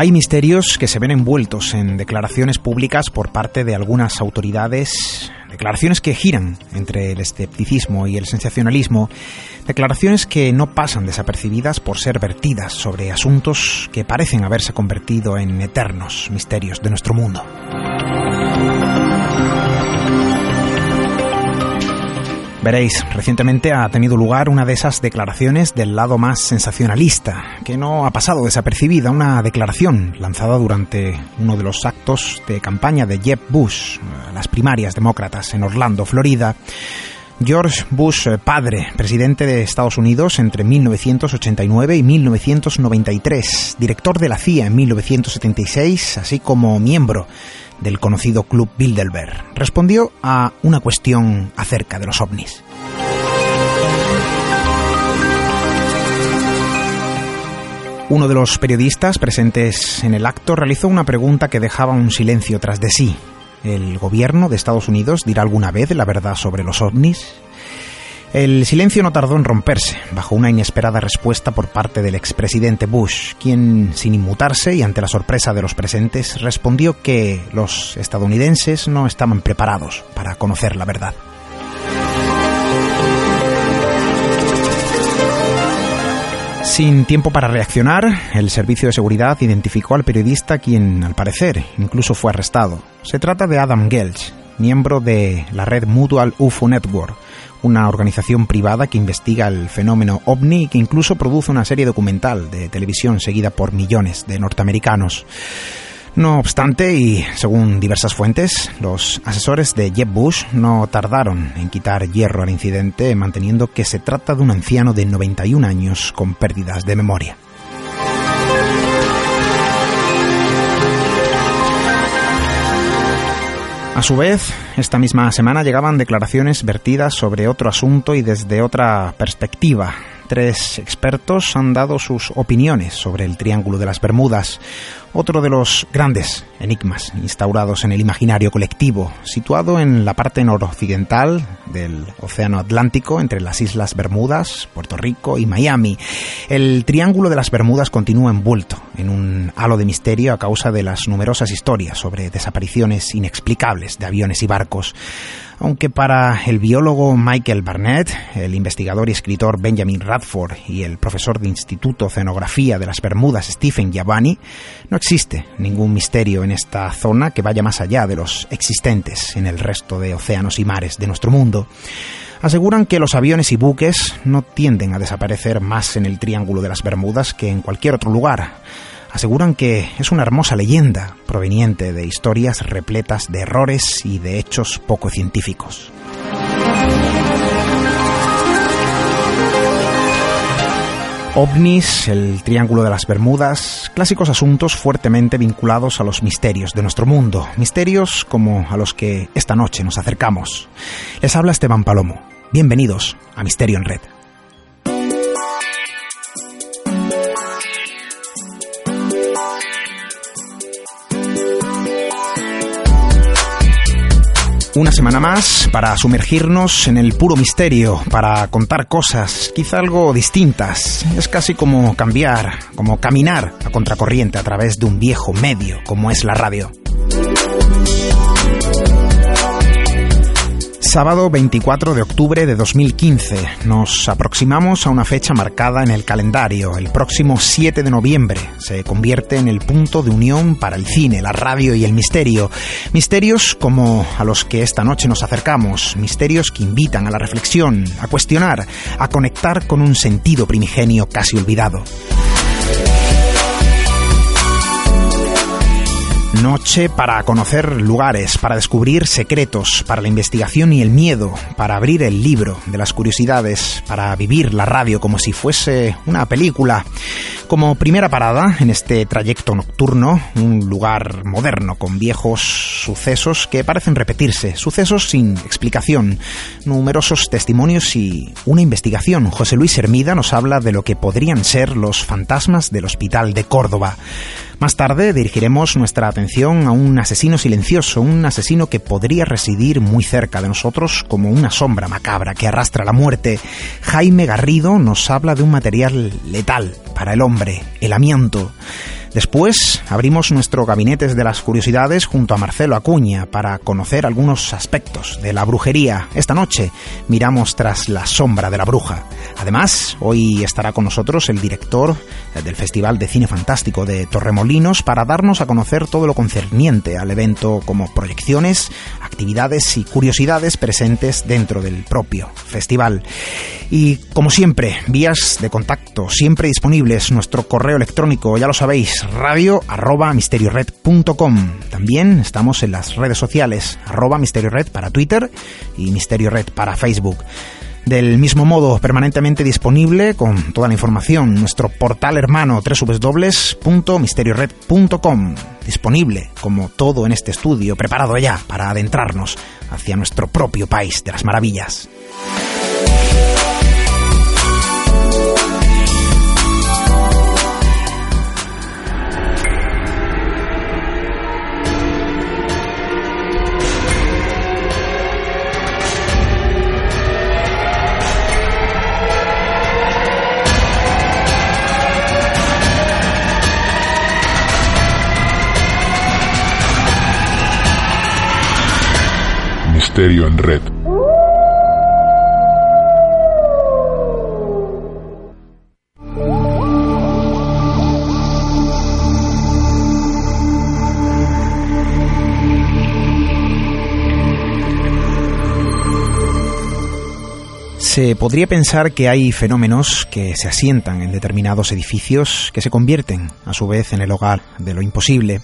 Hay misterios que se ven envueltos en declaraciones públicas por parte de algunas autoridades, declaraciones que giran entre el escepticismo y el sensacionalismo, declaraciones que no pasan desapercibidas por ser vertidas sobre asuntos que parecen haberse convertido en eternos misterios de nuestro mundo. Veréis, recientemente ha tenido lugar una de esas declaraciones del lado más sensacionalista, que no ha pasado desapercibida, una declaración lanzada durante uno de los actos de campaña de Jeb Bush, las primarias demócratas en Orlando, Florida. George Bush eh, padre, presidente de Estados Unidos entre 1989 y 1993, director de la CIA en 1976, así como miembro del conocido Club Bilderberg, respondió a una cuestión acerca de los ovnis. Uno de los periodistas presentes en el acto realizó una pregunta que dejaba un silencio tras de sí. ¿El gobierno de Estados Unidos dirá alguna vez la verdad sobre los ovnis? El silencio no tardó en romperse, bajo una inesperada respuesta por parte del expresidente Bush, quien, sin inmutarse y ante la sorpresa de los presentes, respondió que los estadounidenses no estaban preparados para conocer la verdad. Sin tiempo para reaccionar, el servicio de seguridad identificó al periodista quien, al parecer, incluso fue arrestado. Se trata de Adam Gelch, miembro de la red Mutual UFO Network, una organización privada que investiga el fenómeno ovni y que incluso produce una serie documental de televisión seguida por millones de norteamericanos. No obstante, y según diversas fuentes, los asesores de Jeb Bush no tardaron en quitar hierro al incidente, manteniendo que se trata de un anciano de 91 años con pérdidas de memoria. A su vez, esta misma semana llegaban declaraciones vertidas sobre otro asunto y desde otra perspectiva. Tres expertos han dado sus opiniones sobre el Triángulo de las Bermudas, otro de los grandes enigmas instaurados en el imaginario colectivo, situado en la parte noroccidental del Océano Atlántico, entre las Islas Bermudas, Puerto Rico y Miami. El Triángulo de las Bermudas continúa envuelto en un halo de misterio a causa de las numerosas historias sobre desapariciones inexplicables de aviones y barcos aunque para el biólogo Michael Barnett, el investigador y escritor Benjamin Radford y el profesor de Instituto Oceanografía de las Bermudas Stephen Giovanni, no existe ningún misterio en esta zona que vaya más allá de los existentes en el resto de océanos y mares de nuestro mundo. Aseguran que los aviones y buques no tienden a desaparecer más en el Triángulo de las Bermudas que en cualquier otro lugar, aseguran que es una hermosa leyenda proveniente de historias repletas de errores y de hechos poco científicos. OVNIs, el Triángulo de las Bermudas, clásicos asuntos fuertemente vinculados a los misterios de nuestro mundo, misterios como a los que esta noche nos acercamos. Les habla Esteban Palomo. Bienvenidos a Misterio en Red. Una semana más para sumergirnos en el puro misterio, para contar cosas quizá algo distintas. Es casi como cambiar, como caminar a contracorriente a través de un viejo medio como es la radio. Sábado 24 de octubre de 2015. Nos aproximamos a una fecha marcada en el calendario. El próximo 7 de noviembre se convierte en el punto de unión para el cine, la radio y el misterio. Misterios como a los que esta noche nos acercamos. Misterios que invitan a la reflexión, a cuestionar, a conectar con un sentido primigenio casi olvidado. Noche para conocer lugares, para descubrir secretos, para la investigación y el miedo, para abrir el libro de las curiosidades, para vivir la radio como si fuese una película. Como primera parada en este trayecto nocturno, un lugar moderno con viejos sucesos que parecen repetirse, sucesos sin explicación, numerosos testimonios y una investigación. José Luis Hermida nos habla de lo que podrían ser los fantasmas del Hospital de Córdoba. Más tarde dirigiremos nuestra atención a un asesino silencioso, un asesino que podría residir muy cerca de nosotros como una sombra macabra que arrastra la muerte. Jaime Garrido nos habla de un material letal para el hombre, el amianto. Después abrimos nuestro gabinete de las curiosidades junto a Marcelo Acuña para conocer algunos aspectos de la brujería. Esta noche miramos tras la sombra de la bruja. Además, hoy estará con nosotros el director del Festival de Cine Fantástico de Torremolinos para darnos a conocer todo lo concerniente al evento como proyecciones, actividades y curiosidades presentes dentro del propio festival. Y como siempre, vías de contacto siempre disponibles, nuestro correo electrónico, ya lo sabéis, radio arroba misteriored.com. También estamos en las redes sociales, arroba misteriored para Twitter y misteriored para Facebook. Del mismo modo, permanentemente disponible con toda la información, nuestro portal hermano www.misteriored.com. Disponible, como todo en este estudio, preparado ya para adentrarnos hacia nuestro propio país de las maravillas. En Red. Se podría pensar que hay fenómenos que se asientan en determinados edificios que se convierten, a su vez, en el hogar de lo imposible.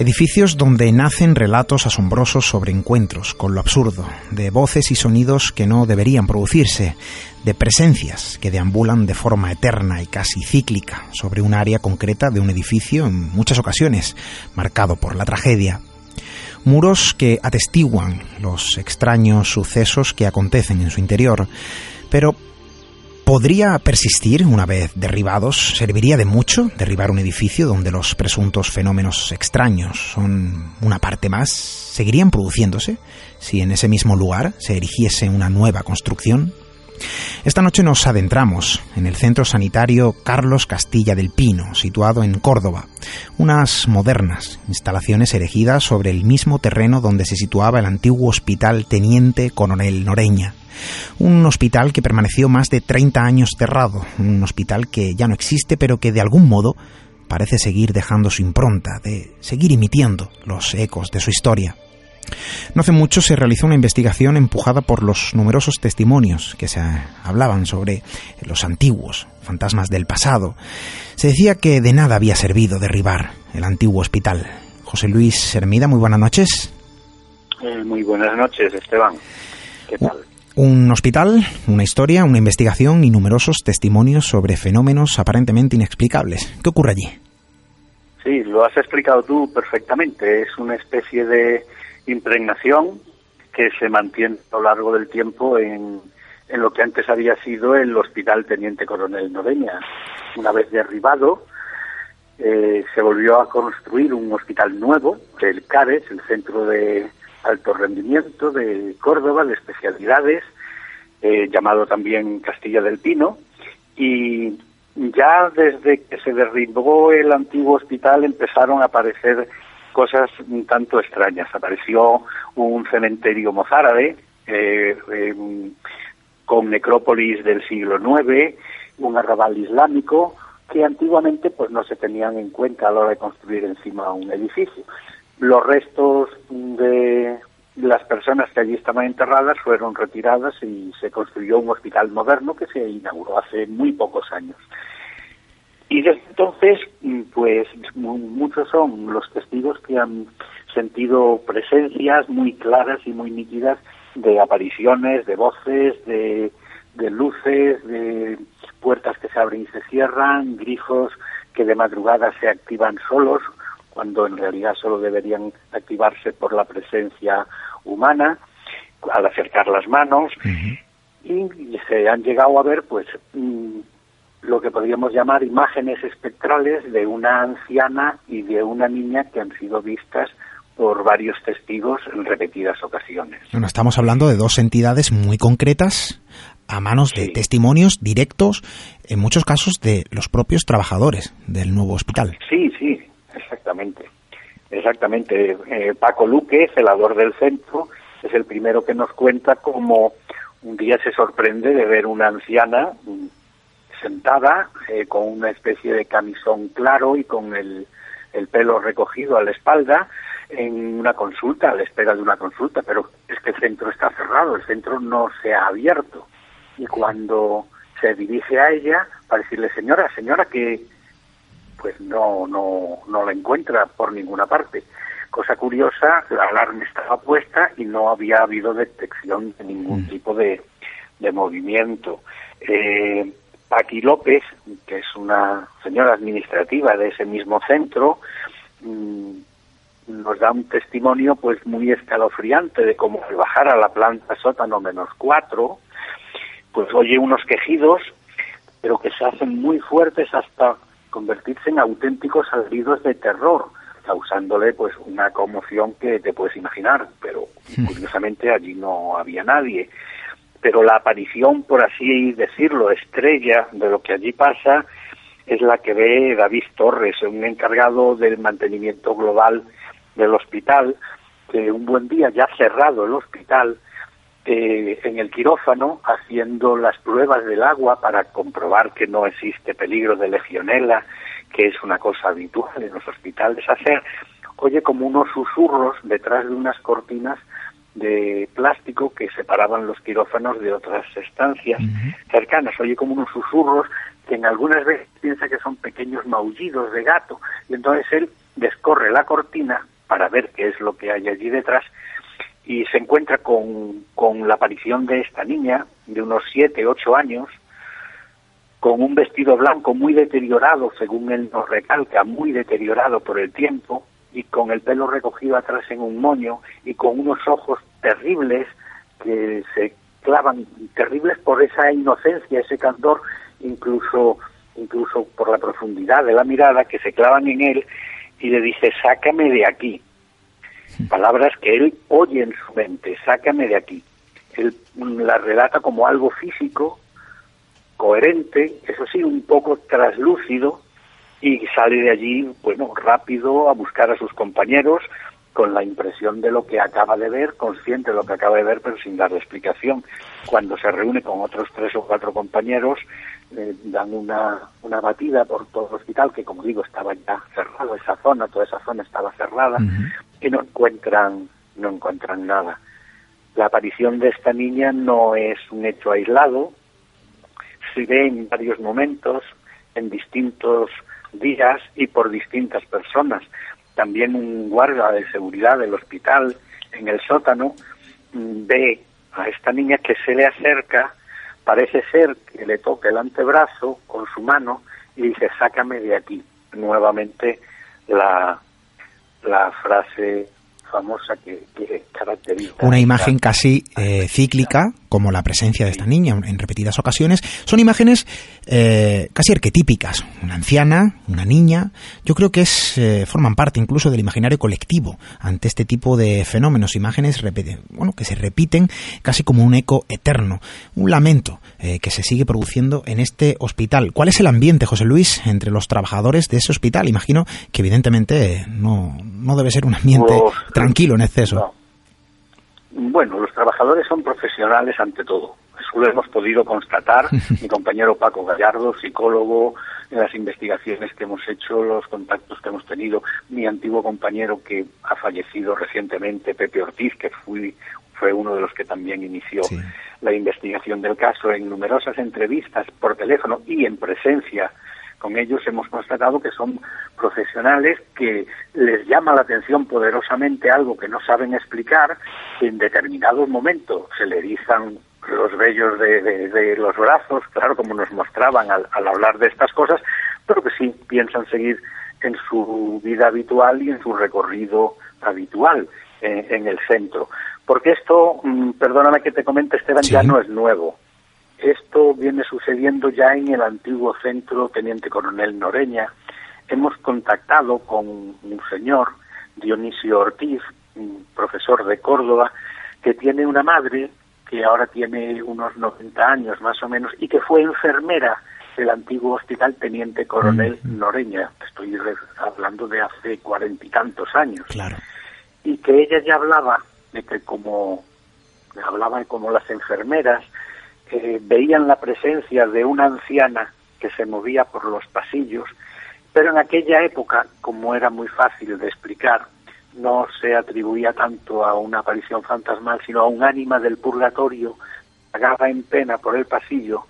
Edificios donde nacen relatos asombrosos sobre encuentros con lo absurdo, de voces y sonidos que no deberían producirse, de presencias que deambulan de forma eterna y casi cíclica sobre un área concreta de un edificio en muchas ocasiones marcado por la tragedia. Muros que atestiguan los extraños sucesos que acontecen en su interior, pero ¿Podría persistir una vez derribados? ¿Serviría de mucho derribar un edificio donde los presuntos fenómenos extraños son una parte más? ¿Seguirían produciéndose si en ese mismo lugar se erigiese una nueva construcción? Esta noche nos adentramos en el centro sanitario Carlos Castilla del Pino, situado en Córdoba, unas modernas instalaciones erigidas sobre el mismo terreno donde se situaba el antiguo hospital Teniente Coronel Noreña. Un hospital que permaneció más de 30 años cerrado, un hospital que ya no existe pero que de algún modo parece seguir dejando su impronta, de seguir emitiendo los ecos de su historia. No hace mucho se realizó una investigación empujada por los numerosos testimonios que se hablaban sobre los antiguos fantasmas del pasado. Se decía que de nada había servido derribar el antiguo hospital. José Luis Hermida, muy buenas noches. Eh, muy buenas noches, Esteban. ¿Qué tal? Un hospital, una historia, una investigación y numerosos testimonios sobre fenómenos aparentemente inexplicables. ¿Qué ocurre allí? Sí, lo has explicado tú perfectamente. Es una especie de impregnación que se mantiene a lo largo del tiempo en, en lo que antes había sido el Hospital Teniente Coronel Noveña. Una vez derribado, eh, se volvió a construir un hospital nuevo, el CARES, el Centro de, alto rendimiento de Córdoba, de especialidades, eh, llamado también Castilla del Pino, y ya desde que se derribó el antiguo hospital empezaron a aparecer cosas un tanto extrañas. Apareció un cementerio mozárabe eh, em, con necrópolis del siglo IX, un arrabal islámico, que antiguamente pues no se tenían en cuenta a la hora de construir encima un edificio. Los restos de las personas que allí estaban enterradas fueron retiradas y se construyó un hospital moderno que se inauguró hace muy pocos años. Y desde entonces, pues muchos son los testigos que han sentido presencias muy claras y muy nítidas de apariciones, de voces, de, de luces, de puertas que se abren y se cierran, grifos que de madrugada se activan solos, cuando en realidad solo deberían activarse por la presencia humana, al acercar las manos, y se han llegado a ver, pues, mm, lo que podríamos llamar imágenes espectrales de una anciana y de una niña que han sido vistas por varios testigos en repetidas ocasiones. Bueno, estamos hablando de dos entidades muy concretas a manos de testimonios directos, en muchos casos de los propios trabajadores del nuevo hospital. Sí, sí, exactamente. Exactamente. Eh, Paco Luque, celador del centro, es el primero que nos cuenta cómo un día se sorprende de ver una anciana sentada eh, con una especie de camisón claro y con el, el pelo recogido a la espalda en una consulta, a la espera de una consulta, pero es que el centro está cerrado, el centro no se ha abierto y cuando se dirige a ella para decirle señora, señora que pues no no no la encuentra por ninguna parte. Cosa curiosa, la alarma estaba puesta y no había habido detección de ningún mm. tipo de, de movimiento. Eh, Paqui López, que es una señora administrativa de ese mismo centro, mm, nos da un testimonio pues muy escalofriante de cómo al bajar a la planta sótano menos cuatro, pues oye unos quejidos, pero que se hacen muy fuertes hasta convertirse en auténticos alaridos de terror, causándole pues una conmoción que te puedes imaginar, pero hmm. curiosamente allí no había nadie. Pero la aparición, por así decirlo, estrella de lo que allí pasa, es la que ve David Torres, un encargado del mantenimiento global del hospital, que un buen día, ya cerrado el hospital, eh, en el quirófano haciendo las pruebas del agua para comprobar que no existe peligro de legionela, que es una cosa habitual en los hospitales hacer, oye como unos susurros detrás de unas cortinas de plástico que separaban los quirófanos de otras estancias cercanas. Oye como unos susurros que en algunas veces piensa que son pequeños maullidos de gato. Y entonces él descorre la cortina para ver qué es lo que hay allí detrás y se encuentra con, con la aparición de esta niña de unos siete, ocho años, con un vestido blanco muy deteriorado, según él nos recalca, muy deteriorado por el tiempo, y con el pelo recogido atrás en un moño, y con unos ojos terribles que se clavan, terribles por esa inocencia, ese candor, incluso, incluso por la profundidad de la mirada, que se clavan en él, y le dice, sácame de aquí palabras que él oye en su mente, sácame de aquí. Él la relata como algo físico, coherente, eso sí, un poco traslúcido, y sale de allí, bueno, rápido a buscar a sus compañeros con la impresión de lo que acaba de ver, consciente de lo que acaba de ver, pero sin darle explicación. Cuando se reúne con otros tres o cuatro compañeros, eh, dan una, una batida por todo el hospital, que como digo, estaba ya cerrado, esa zona, toda esa zona estaba cerrada, y no encuentran, no encuentran nada. La aparición de esta niña no es un hecho aislado, se ve en varios momentos, en distintos días y por distintas personas. También un guardia de seguridad del hospital en el sótano mm, ve a esta niña que se le acerca parece ser que le toca el antebrazo con su mano y dice, sácame de aquí. Nuevamente la, la frase famosa que, caracteriza. Una imagen casi eh, cíclica, como la presencia de esta niña en repetidas ocasiones. Son imágenes eh, casi arquetípicas. Una anciana, una niña. Yo creo que es eh, forman parte incluso del imaginario colectivo ante este tipo de fenómenos. Imágenes bueno, que se repiten casi como un eco eterno. Un lamento que se sigue produciendo en este hospital. ¿Cuál es el ambiente, José Luis, entre los trabajadores de ese hospital? Imagino que evidentemente no, no debe ser un ambiente tranquilo en exceso. Bueno, los trabajadores son profesionales ante todo. Eso lo hemos podido constatar. Mi compañero Paco Gallardo, psicólogo, en las investigaciones que hemos hecho, los contactos que hemos tenido, mi antiguo compañero que ha fallecido recientemente, Pepe Ortiz, que fui, fue uno de los que también inició la investigación del caso, en numerosas entrevistas por teléfono y en presencia con ellos hemos constatado que son profesionales que les llama la atención poderosamente algo que no saben explicar, que en determinados momentos se le erizan los vellos de, los brazos, claro, como nos mostraban al, hablar de estas cosas, pero que sí piensan seguir en su vida habitual y en su recorrido habitual en, el centro. Porque esto, mm, perdóname que te comente, Esteban, ya no es nuevo. Esto viene sucediendo ya en el antiguo centro Teniente Coronel Noreña. Hemos contactado con un señor, Dionisio Ortiz, un profesor de Córdoba, que tiene una madre que ahora tiene unos 90 años más o menos y que fue enfermera del antiguo hospital Teniente Coronel. Noreña. Estoy hablando de hace cuarenta y tantos años. Claro. Y que ella ya hablaba de que como hablaban como las enfermeras veían la presencia de una anciana que se movía por los pasillos, pero en aquella época, como era muy fácil de explicar, no se atribuía tanto a una aparición fantasmal, sino a un ánima del purgatorio, vagaba en pena por el pasillo,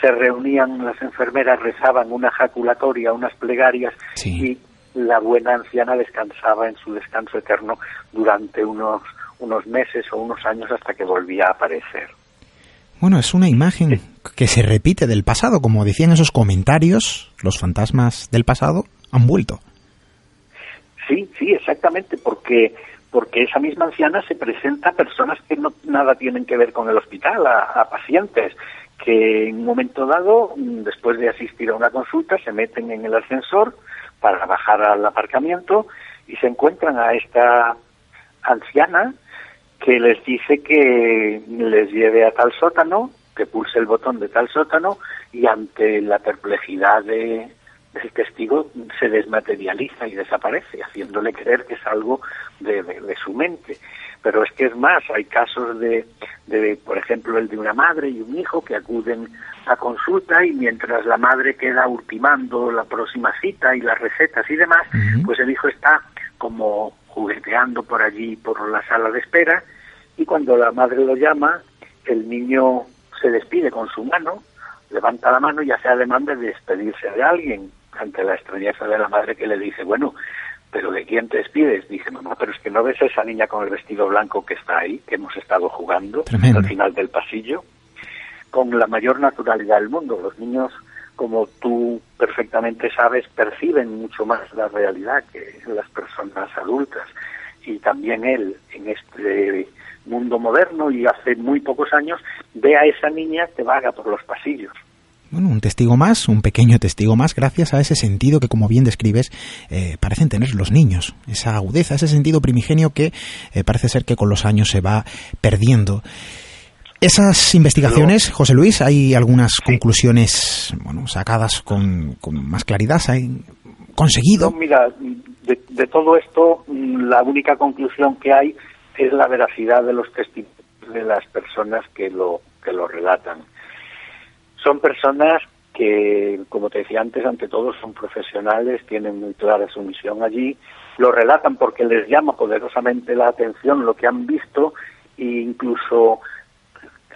se reunían las enfermeras, rezaban una jaculatoria, unas plegarias y la buena anciana descansaba en su descanso eterno durante unos, unos meses o unos años hasta que volvía a aparecer. Bueno, es una imagen que se repite del pasado, como decían esos comentarios, los fantasmas del pasado han vuelto. Sí, sí, exactamente, porque porque esa misma anciana se presenta a personas que no nada tienen que ver con el hospital, a, pacientes que en un momento dado, después de asistir a una consulta, se meten en el ascensor para bajar al aparcamiento y se encuentran a esta anciana que les dice que les lleve a tal sótano, que pulse el botón de tal sótano y ante la perplejidad de, del testigo se desmaterializa y desaparece, haciéndole creer que es algo de, su mente. Pero es que es más, hay casos de, de, por ejemplo, el de una madre y un hijo que acuden a consulta y mientras la madre queda ultimando la próxima cita y las recetas y demás, pues el hijo está como jugueteando por allí, por la sala de espera, y cuando la madre lo llama, el niño se despide con su mano, levanta la mano y hace ademán de despedirse de alguien, ante la extrañeza de la madre que le dice, bueno, pero ¿de quién te despides? Dice, mamá, pero es que no ves a esa niña con el vestido blanco que está ahí, que hemos estado jugando al final del pasillo, con la mayor naturalidad del mundo. Los niños, como tú perfectamente sabes, perciben mucho más la realidad que las personas adultas. Y también él, en este mundo moderno y hace muy pocos años, ve a esa niña que vaga por los pasillos. Bueno, un testigo más, un pequeño testigo más, gracias a ese sentido que, como bien describes, eh, parecen tener los niños, esa agudeza, ese sentido primigenio que eh, parece ser que con los años se va perdiendo. Esas investigaciones, José Luis, hay algunas conclusiones bueno, sacadas con, más claridad, ¿hay conseguido? mira, de, de todo esto, mm, la única conclusión que hay es la veracidad de los testimonios de las personas que lo, que lo relatan. Son personas que, como te decía antes, ante todo son profesionales, tienen muy clara su misión allí, lo relatan porque les llama poderosamente la atención lo que han visto e incluso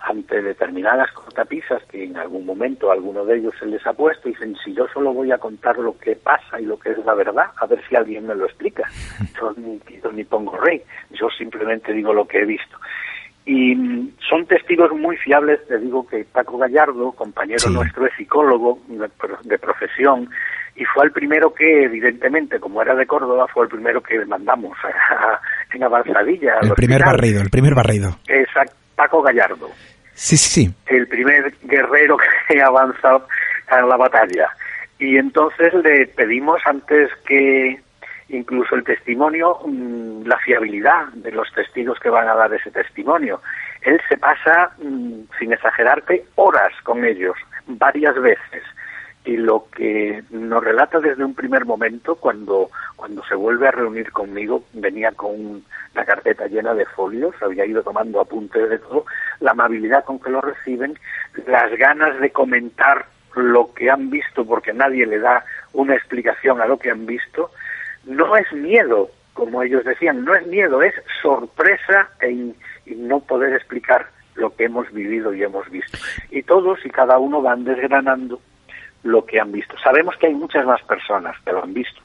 ante determinadas cortapisas que en algún momento alguno de ellos se les ha puesto, y dicen, si yo solo voy a contar lo que pasa y lo que es la verdad, a ver si alguien me lo explica. Yo ni, ni pongo rey, yo simplemente digo lo que he visto. Y mm, son testigos muy fiables, te digo que Paco Gallardo, compañero nuestro, es psicólogo de profesión, y fue el primero que, evidentemente, como era de Córdoba, fue el primero que mandamos a, en Avanzadilla. El primer barrido, el primer barrido. Exacto, Paco Gallardo. Sí, sí, sí. El primer guerrero que avanzado a la batalla. Y entonces le pedimos antes que incluso el testimonio, mm, la fiabilidad de los testigos que van a dar ese testimonio. Él se pasa, mm, sin exagerarte, horas con ellos, varias veces. Y lo que nos relata desde un primer momento, cuando, cuando se vuelve a reunir conmigo, venía con una carpeta llena de folios, había ido tomando apuntes de todo, la amabilidad con que lo reciben, las ganas de comentar lo que han visto, porque nadie le da una explicación a lo que han visto, no es miedo, como ellos decían, no es miedo, es sorpresa e no poder explicar lo que hemos vivido y hemos visto. Y todos y cada uno van desgranando lo que han visto. Sabemos que hay muchas más personas que lo han visto.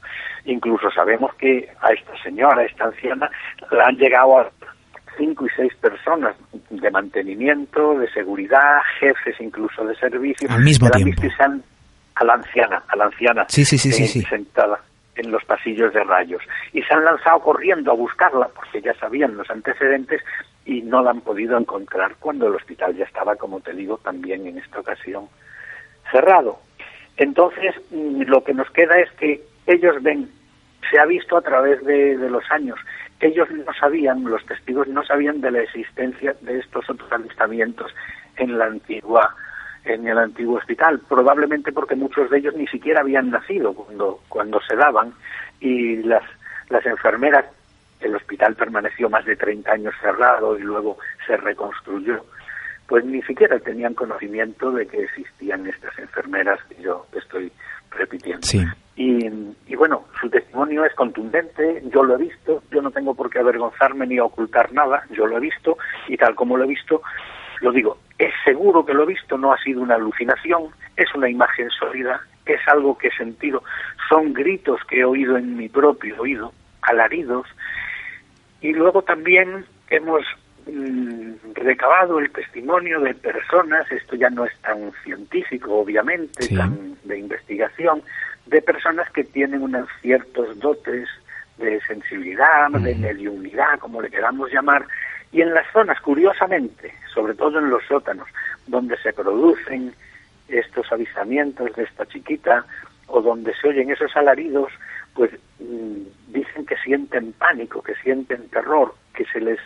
Incluso sabemos que a esta señora, a esta anciana, la han llegado a cinco y seis personas de mantenimiento, de seguridad, jefes incluso de servicios. Al mismo tiempo. a la anciana, a la anciana sí, sí, sí, sí, sí. sentada en los pasillos de rayos. Y se han lanzado corriendo a buscarla porque ya sabían los antecedentes y no la han podido encontrar cuando el hospital ya estaba, como te digo, también en esta ocasión cerrado. Entonces, mm, lo que nos queda es que ellos ven, se ha visto a través de, los años, ellos no sabían, los testigos no sabían de la existencia de estos otros avistamientos en la antigua en el antiguo hospital, probablemente porque muchos de ellos ni siquiera habían nacido cuando, cuando se daban y las, las enfermeras, el hospital permaneció más de 30 años cerrado y luego se reconstruyó, pues ni siquiera tenían conocimiento de que existían estas enfermeras que yo estoy repitiendo. Y, y bueno, su testimonio es contundente, yo lo he visto, yo no tengo por qué avergonzarme ni ocultar nada, yo lo he visto y tal como lo he visto, lo digo, es seguro que lo he visto, no ha sido una alucinación, es una imagen sólida, es algo que he sentido, son gritos que he oído en mi propio oído, alaridos, y luego también hemos recabado el testimonio de personas, esto ya no es tan científico, obviamente, tan de investigación, de personas que tienen unos ciertos dotes de sensibilidad, de mediunidad, como le queramos llamar, y en las zonas, curiosamente, sobre todo en los sótanos, donde se producen estos avisamientos de esta chiquita o donde se oyen esos alaridos, pues mm, dicen que sienten pánico, que sienten terror, que se les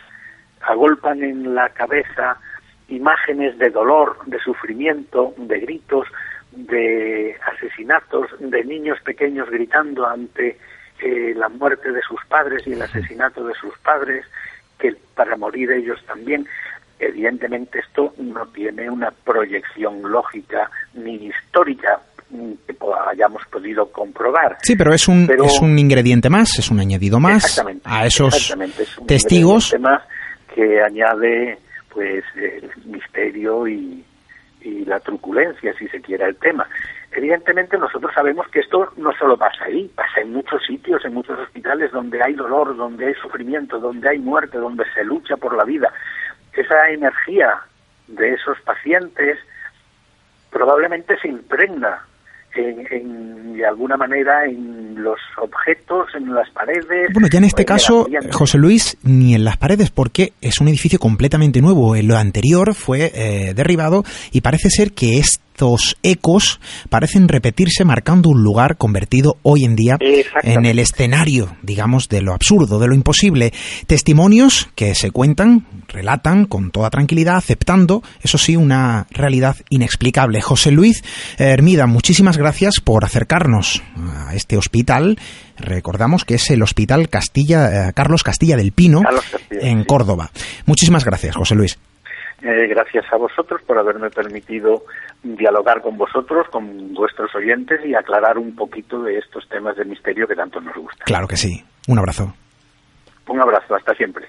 agolpan en la cabeza imágenes de dolor, de sufrimiento, de gritos, de asesinatos, de niños pequeños gritando ante eh, la muerte de sus padres y el asesinato de sus padres, que para morir ellos también. Evidentemente esto no tiene una proyección lógica ni histórica que hayamos podido comprobar. Sí, pero es un, es un ingrediente más, es un añadido más a esos testigos. Más que añade pues el misterio y, y la truculencia, si se quiera, el tema. Evidentemente nosotros sabemos que esto no solo pasa ahí, pasa en muchos sitios, en muchos hospitales donde hay dolor, donde hay sufrimiento, donde hay muerte, donde se lucha por la vida. Esa energía de esos pacientes probablemente se impregna en, de alguna manera en los objetos, en las paredes. Bueno, ya en este caso, José Luis, ni en las paredes, porque es un edificio completamente nuevo. En lo anterior fue eh, derribado y parece ser que es estos ecos parecen repetirse marcando un lugar convertido hoy en día en el escenario, digamos, de lo absurdo, de lo imposible. Testimonios que se cuentan, relatan con toda tranquilidad, aceptando, eso sí, una realidad inexplicable. José Luis Hermida, muchísimas gracias por acercarnos a este hospital. Recordamos que es el Hospital Castilla, eh, Carlos Castilla del Pino, en Córdoba. Muchísimas gracias, José Luis. Eh, gracias a vosotros por haberme permitido dialogar con vosotros, con vuestros oyentes y aclarar un poquito de estos temas de misterio que tanto nos gustan. Claro que sí. Un abrazo. Un abrazo, hasta siempre.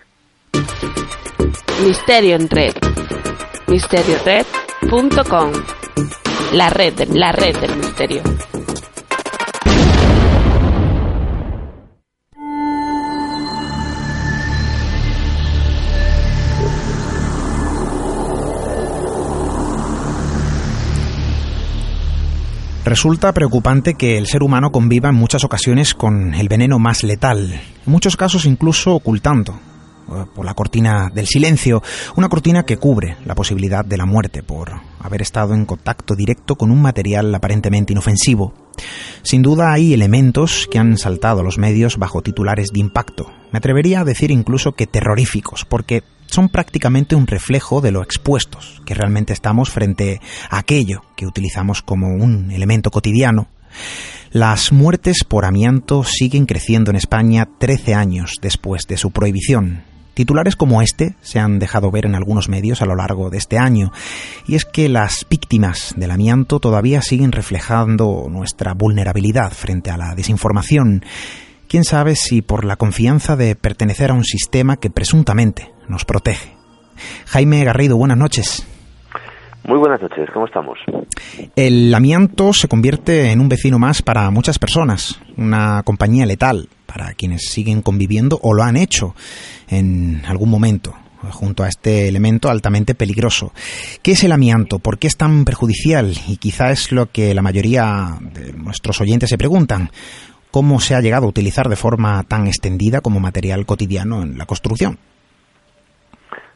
Misterio en red. Misteriored.com. La red, la red del misterio. Resulta preocupante que el ser humano conviva en muchas ocasiones con el veneno más letal, en muchos casos incluso ocultando eh, por la cortina del silencio, una cortina que cubre la posibilidad de la muerte por haber estado en contacto directo con un material aparentemente inofensivo. Sin duda hay elementos que han saltado los medios bajo titulares de impacto. Me atrevería a decir incluso que terroríficos, porque son prácticamente un reflejo de lo expuestos que realmente estamos frente a aquello que utilizamos como un elemento cotidiano. Las muertes por amianto siguen creciendo en España 13 años después de su prohibición. Titulares como este se han dejado ver en algunos medios a lo largo de este año, y es que las víctimas del amianto todavía siguen reflejando nuestra vulnerabilidad frente a la desinformación. Quién sabe si por la confianza de pertenecer a un sistema que presuntamente nos protege. Jaime Garrido, buenas noches. Muy buenas noches, ¿cómo estamos? El amianto se convierte en un vecino más para muchas personas, una compañía letal para quienes siguen conviviendo o lo han hecho en algún momento junto a este elemento altamente peligroso. ¿Qué es el amianto? ¿Por qué es tan perjudicial? Y quizá es lo que la mayoría de nuestros oyentes se preguntan. ¿Cómo se ha llegado a utilizar de forma tan extendida como material cotidiano en la construcción?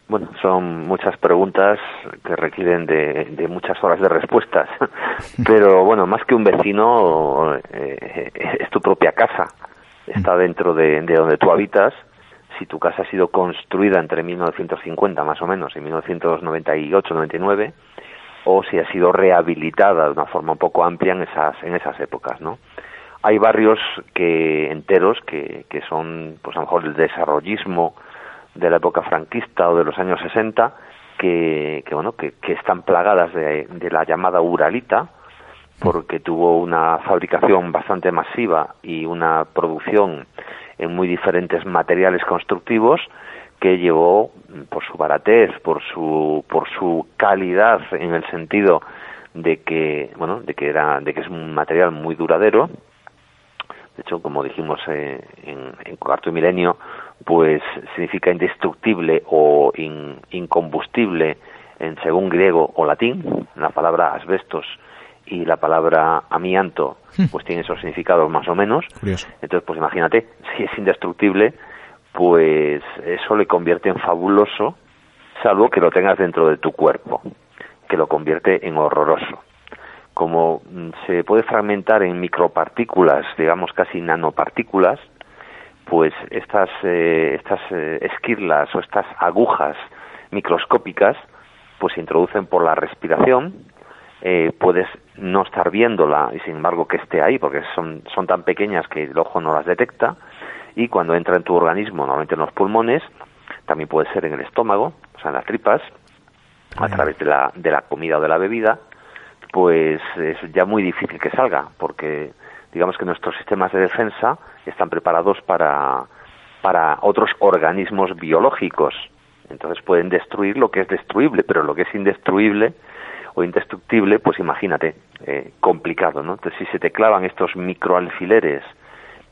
Bueno, son muchas preguntas que requieren de, muchas horas de respuestas, pero bueno, más que un vecino, eh, es tu propia casa, está dentro de, donde tú habitas. Si tu casa ha sido construida entre 1950 más o menos y 1998-99, o si ha sido rehabilitada de una forma un poco amplia en esas, en esas épocas, ¿no? Hay barrios que enteros que, que son, pues a lo mejor el desarrollismo, de la época franquista o de los años 60 que, que bueno que, que, están plagadas de, de, la llamada Uralita porque tuvo una fabricación bastante masiva y una producción en muy diferentes materiales constructivos que llevó por su baratez, por su por su calidad en el sentido de que bueno de que era de que es un material muy duradero. De hecho como dijimos eh, en, en Cuarto Milenio pues significa indestructible o incombustible en según griego o latín, la palabra asbestos y la palabra amianto hmm. pues tienen esos significados más o menos. Entonces, pues imagínate, si es indestructible, pues eso le convierte en fabuloso, salvo que lo tengas dentro de tu cuerpo, que lo convierte en horroroso. Como mm, se puede fragmentar en micropartículas, digamos casi nanopartículas, pues estas, eh, estas eh, esquirlas o estas agujas microscópicas pues se introducen por la respiración, eh, puedes no estar viéndola y sin embargo que esté ahí porque son, son tan pequeñas que el ojo no las detecta y cuando entra en tu organismo, normalmente en los pulmones, también puede ser en el estómago, o sea, en las tripas, a través de la, de la comida o de la bebida, pues es ya muy difícil que salga porque digamos que nuestros sistemas de defensa están preparados para, para otros organismos biológicos. Entonces pueden destruir lo que es destruible, pero lo que es indestruible o indestructible, pues imagínate, eh, complicado, ¿no? Entonces si se te clavan estos microalfileres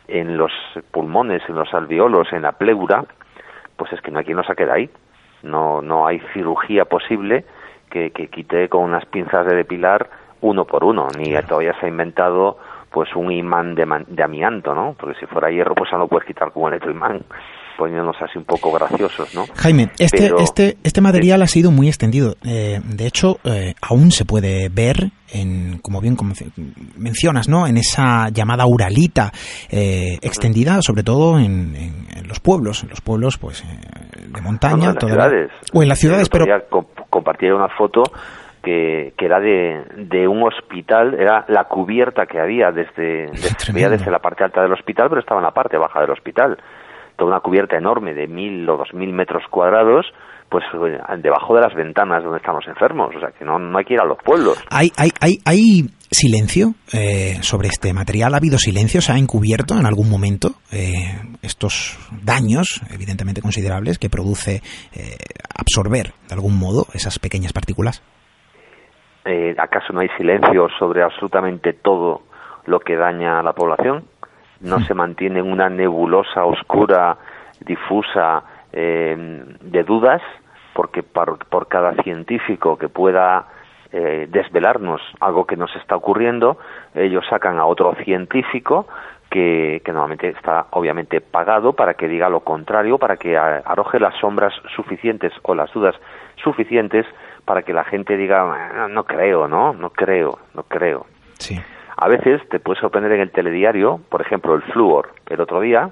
en los pulmones, en los alveolos, en la pleura, pues es que no hay quien no saque de ahí. No, no hay cirugía posible que, que quite con unas pinzas de depilar uno por uno, ni todavía se ha inventado pues un imán de, de, amianto, ¿no? Porque si fuera hierro, pues no lo puedes quitar con el imán, poniéndonos así un poco graciosos, ¿no? Jaime, este, este, este material ha sido muy extendido. Eh, de hecho, eh, aún se puede ver, en, como bien como mencionas, ¿no? En esa llamada uralita eh, extendida, sobre todo en, en, los pueblos, en los pueblos, pues, de montaña. en las ciudades. O en las ciudades, pero... Compartía una foto que, que era de, de, un hospital, era la cubierta que había desde, desde, desde la parte alta del hospital, pero estaba en la parte baja del hospital. Toda una cubierta enorme de mil o dos mil metros cuadrados, pues debajo de las ventanas donde están los enfermos. O sea, que no, no hay que ir a los pueblos. ¿Hay, hay, hay, hay silencio eh, sobre este material? ¿Ha habido silencio? ¿Se ha encubierto en algún momento eh, estos daños, evidentemente considerables, que produce eh, absorber de algún modo esas pequeñas partículas? Eh, ¿Acaso no hay silencio sobre absolutamente todo lo que daña a la población? ¿No se mantiene una nebulosa oscura, difusa, eh, de dudas? Porque por, cada científico que pueda eh, desvelarnos algo que nos está ocurriendo, ellos sacan a otro científico que, que, normalmente está obviamente pagado para que diga lo contrario, para que arroje las sombras suficientes o las dudas suficientes para que la gente diga, ah, no, creo, ¿no? No creo, no creo. Sí. A veces te puede sorprender en el telediario, por ejemplo, el flúor. El otro día,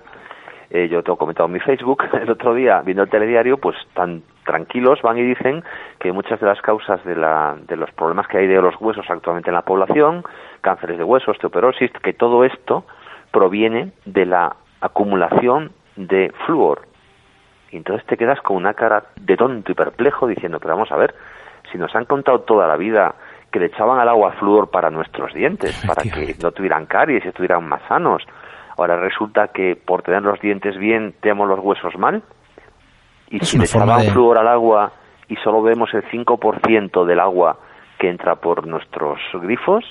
eh, yo te he comentado en mi Facebook, el otro día viendo el telediario, pues tan tranquilos van y dicen que muchas de las causas de, la, de los problemas que hay de los huesos actualmente en la población, cánceres de huesos, osteoporosis, que todo esto proviene de la acumulación de flúor. Y entonces te quedas con una cara de tonto y perplejo diciendo, pero vamos a ver, si nos han contado toda la vida que le echaban al agua flúor para nuestros dientes, para que no tuvieran caries y estuvieran más sanos. Ahora resulta que por tener los dientes bien tenemos los huesos mal. Y si le echaban flúor al agua y solo vemos el 5% del agua que entra por nuestros grifos,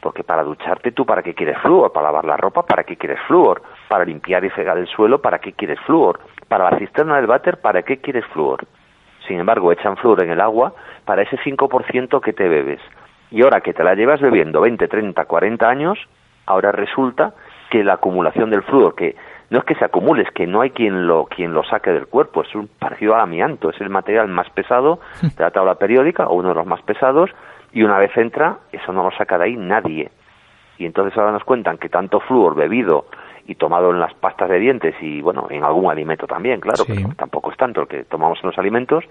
porque para ducharte tú, ¿para qué quieres flúor? Para lavar la ropa, ¿para qué quieres flúor? Para limpiar y fregar el suelo, ¿para qué quieres flúor? Para la cisterna del váter, ¿para qué quieres flúor? Sin embargo, echan flúor en el agua para ese 5% que te bebes. Y ahora que te la llevas bebiendo 20, 30, 40 años, ahora resulta que la acumulación del flúor, que no es que se acumule, es que no hay quien lo, quien lo saque del cuerpo, es un parecido al amianto, es el material más pesado de la tabla periódica, o uno de los más pesados, y una vez entra, eso no lo saca de ahí nadie. Y entonces ahora nos cuentan que tanto flúor bebido y tomado en las pastas de dientes y, bueno, en algún alimento también, claro, pero tampoco es tanto el que tomamos en los alimentos,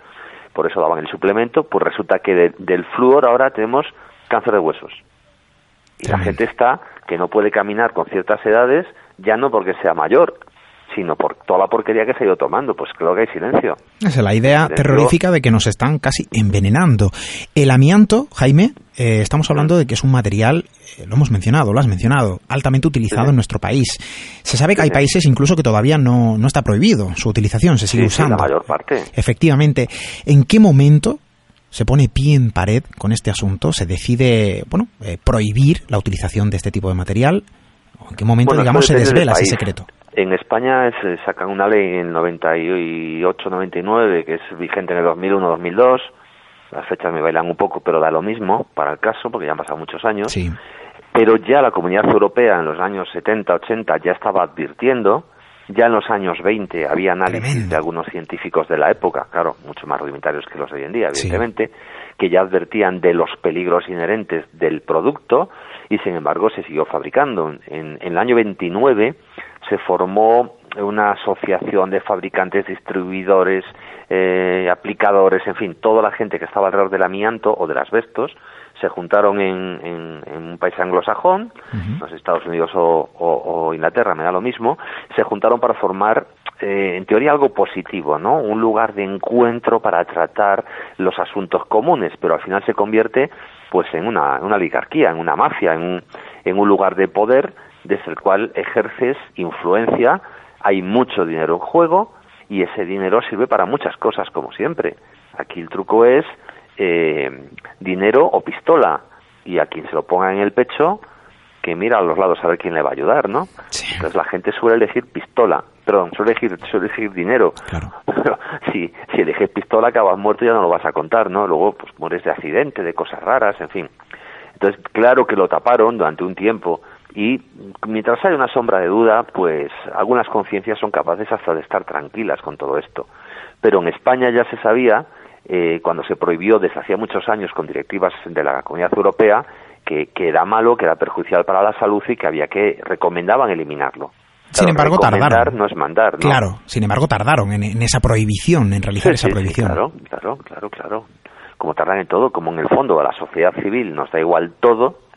por eso daban el suplemento, pues resulta que del flúor ahora tenemos cáncer de huesos. Y la gente está que no puede caminar con ciertas edades, ya no porque sea mayor, sino por toda la porquería que se ha ido tomando. Pues creo que hay silencio. Es la idea terrorífica de que nos están casi envenenando. El amianto, Jaime, eh, estamos hablando de que es un material, eh, lo hemos mencionado, lo has mencionado, altamente utilizado en nuestro país. Se sabe que hay países incluso que todavía no, no está prohibido su utilización, se sigue usando. la mayor parte. Efectivamente. ¿En qué momento se pone pie en pared con este asunto? ¿Se decide, bueno, eh, prohibir la utilización de este tipo de material? ¿En qué momento, digamos, se desvela ese secreto? En España se sacan una ley en 98-99 que es vigente en el 2001-2002. Las fechas me bailan un poco, pero da lo mismo para el caso, porque ya han pasado muchos años. Sí. Pero ya la Comunidad Europea en los años 70-80 ya estaba advirtiendo, ya en los años 20 había análisis de algunos científicos de la época, claro, mucho más rudimentarios que los de hoy en día, evidentemente, que ya advertían de los peligros inherentes del producto y sin embargo se siguió fabricando. En, en el año 29 se formó una asociación de fabricantes, distribuidores, eh, aplicadores, en fin, toda la gente que estaba alrededor del amianto o de las asbestos se juntaron en, un país anglosajón, los Estados Unidos o, Inglaterra, me da lo mismo, se juntaron para formar, eh, en teoría, algo positivo, ¿no? Un lugar de encuentro para tratar los asuntos comunes, pero al final se convierte, pues, en una, una oligarquía, en una mafia, en un, en un lugar de poder desde el cual ejerces influencia, hay mucho dinero en juego y ese dinero sirve para muchas cosas, como siempre. Aquí el truco es eh, dinero o pistola y a quien se lo ponga en el pecho que mira a los lados a ver quién le va a ayudar, ¿no? Entonces la gente suele elegir pistola, perdón, suele elegir, suele elegir dinero. Claro. Pero si, si eliges pistola, acabas muerto ya no lo vas a contar, ¿no? Luego pues mueres de accidente, de cosas raras, en fin. Entonces, claro que lo taparon durante un tiempo y mientras hay una sombra de duda, pues algunas conciencias son capaces hasta de estar tranquilas con todo esto. Pero en España ya se sabía, eh, cuando se prohibió desde hacía muchos años con directivas de la Comunidad Europea, que, que, era malo, que era perjudicial para la salud y que había que recomendaban eliminarlo. sin embargo, tardaron. No es mandar. ¿no? Claro, sin embargo, tardaron en, esa prohibición, en realizar esa prohibición. claro, claro, claro, claro. Como tardan en todo, como en el fondo a la sociedad civil nos da igual todo,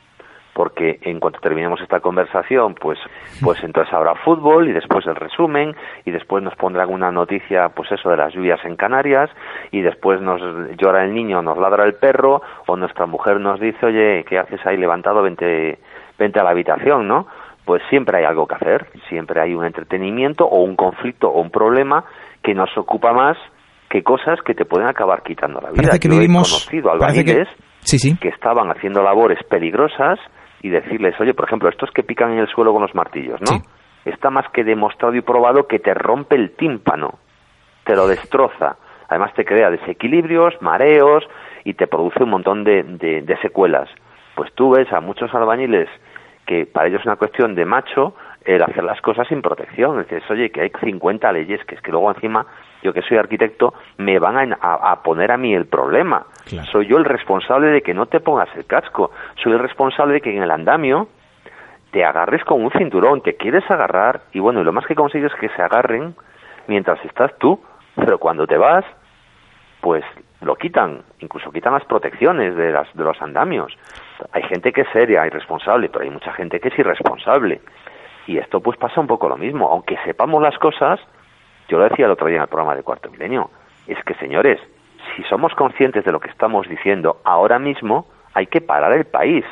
porque en cuanto terminemos esta conversación, pues, pues entonces habrá fútbol y después el resumen y después nos pondrán una noticia, pues eso de las lluvias en Canarias y después nos llora el niño, nos ladra el perro o nuestra mujer nos dice, oye, ¿qué haces ahí levantado? Vente, vente a la habitación, ¿no? Pues siempre hay algo que hacer, siempre hay un entretenimiento o un conflicto o un problema que nos ocupa más que cosas que te pueden acabar quitando la vida. Parece que vivimos, conocido albañiles sí, sí. que estaban haciendo labores peligrosas y decirles, oye, por ejemplo, estos que pican en el suelo con los martillos, ¿no? Está más que demostrado y probado que te rompe el tímpano, te lo destroza. Además te crea desequilibrios, mareos y te produce un montón de, de, secuelas. Pues tú ves a muchos albañiles que para ellos es una cuestión de macho el hacer las cosas sin protección. Es decir, oye, que hay 50 leyes que es que luego encima, yo que soy arquitecto, me van a, poner a mí el problema. Soy yo el responsable de que no te pongas el casco. Soy el responsable de que en el andamio te agarres con un cinturón, te quieres agarrar y bueno, y lo más que consigues es que se agarren mientras estás tú, pero cuando te vas, pues lo quitan, incluso quitan las protecciones de, las, de los andamios. Hay gente que es seria y responsable, pero hay mucha gente que es irresponsable. Y esto pues pasa un poco lo mismo, aunque sepamos las cosas, yo lo decía el otro día en el programa de Cuarto Milenio, es que señores, si somos conscientes de lo que estamos diciendo ahora mismo, hay que parar el país.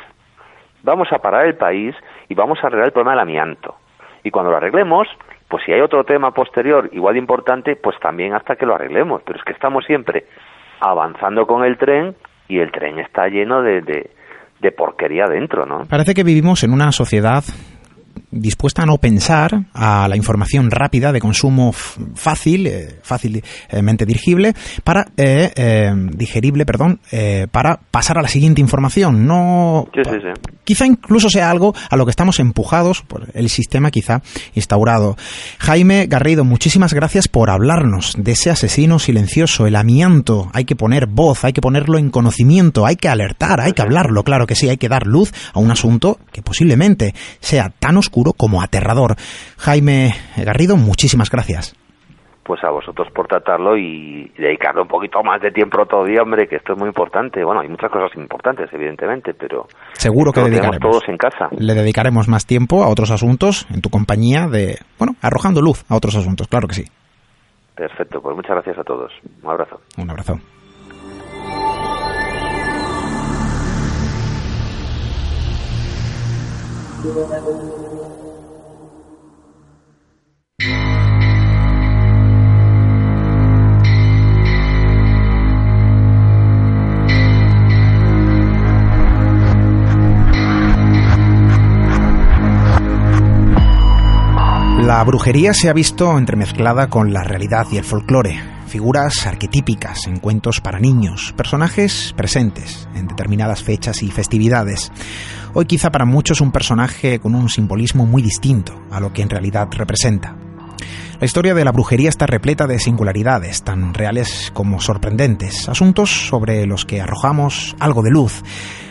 Vamos a parar el país y vamos a arreglar el problema del amianto. Y cuando lo arreglemos, pues si hay otro tema posterior igual de importante, pues también hasta que lo arreglemos. Pero es que estamos siempre avanzando con el tren y el tren está lleno de, de, de porquería dentro, ¿no? Parece que vivimos en una sociedad dispuesta a no pensar a la información rápida de consumo fácil, eh, fácilmente dirigible, para eh, eh, digerible, perdón, para pasar a la siguiente información. No, quizá incluso sea algo a lo que estamos empujados por el sistema quizá instaurado. Jaime Garrido, muchísimas gracias por hablarnos de ese asesino silencioso, el amianto. Hay que poner voz, hay que ponerlo en conocimiento, hay que alertar, hay que hablarlo. Claro que sí, hay que dar luz a un asunto que posiblemente sea tan oscuro como aterrador. Jaime Garrido, muchísimas gracias. Pues a vosotros por tratarlo y dedicarle un poquito más de tiempo todavía, hombre, que esto es muy importante. Bueno, hay muchas cosas importantes, evidentemente, pero seguro que dedicaremos todos en casa. Le dedicaremos más tiempo a otros asuntos en tu compañía de, bueno, arrojando luz a otros asuntos, claro que sí. Perfecto, pues muchas gracias a todos. Un abrazo. Un abrazo. La brujería se ha visto entremezclada con la realidad y el folclore, figuras arquetípicas en cuentos para niños, personajes presentes en determinadas fechas y festividades. Hoy quizá para muchos un personaje con un simbolismo muy distinto a lo que en realidad representa. La historia de la brujería está repleta de singularidades, tan reales como sorprendentes, asuntos sobre los que arrojamos algo de luz.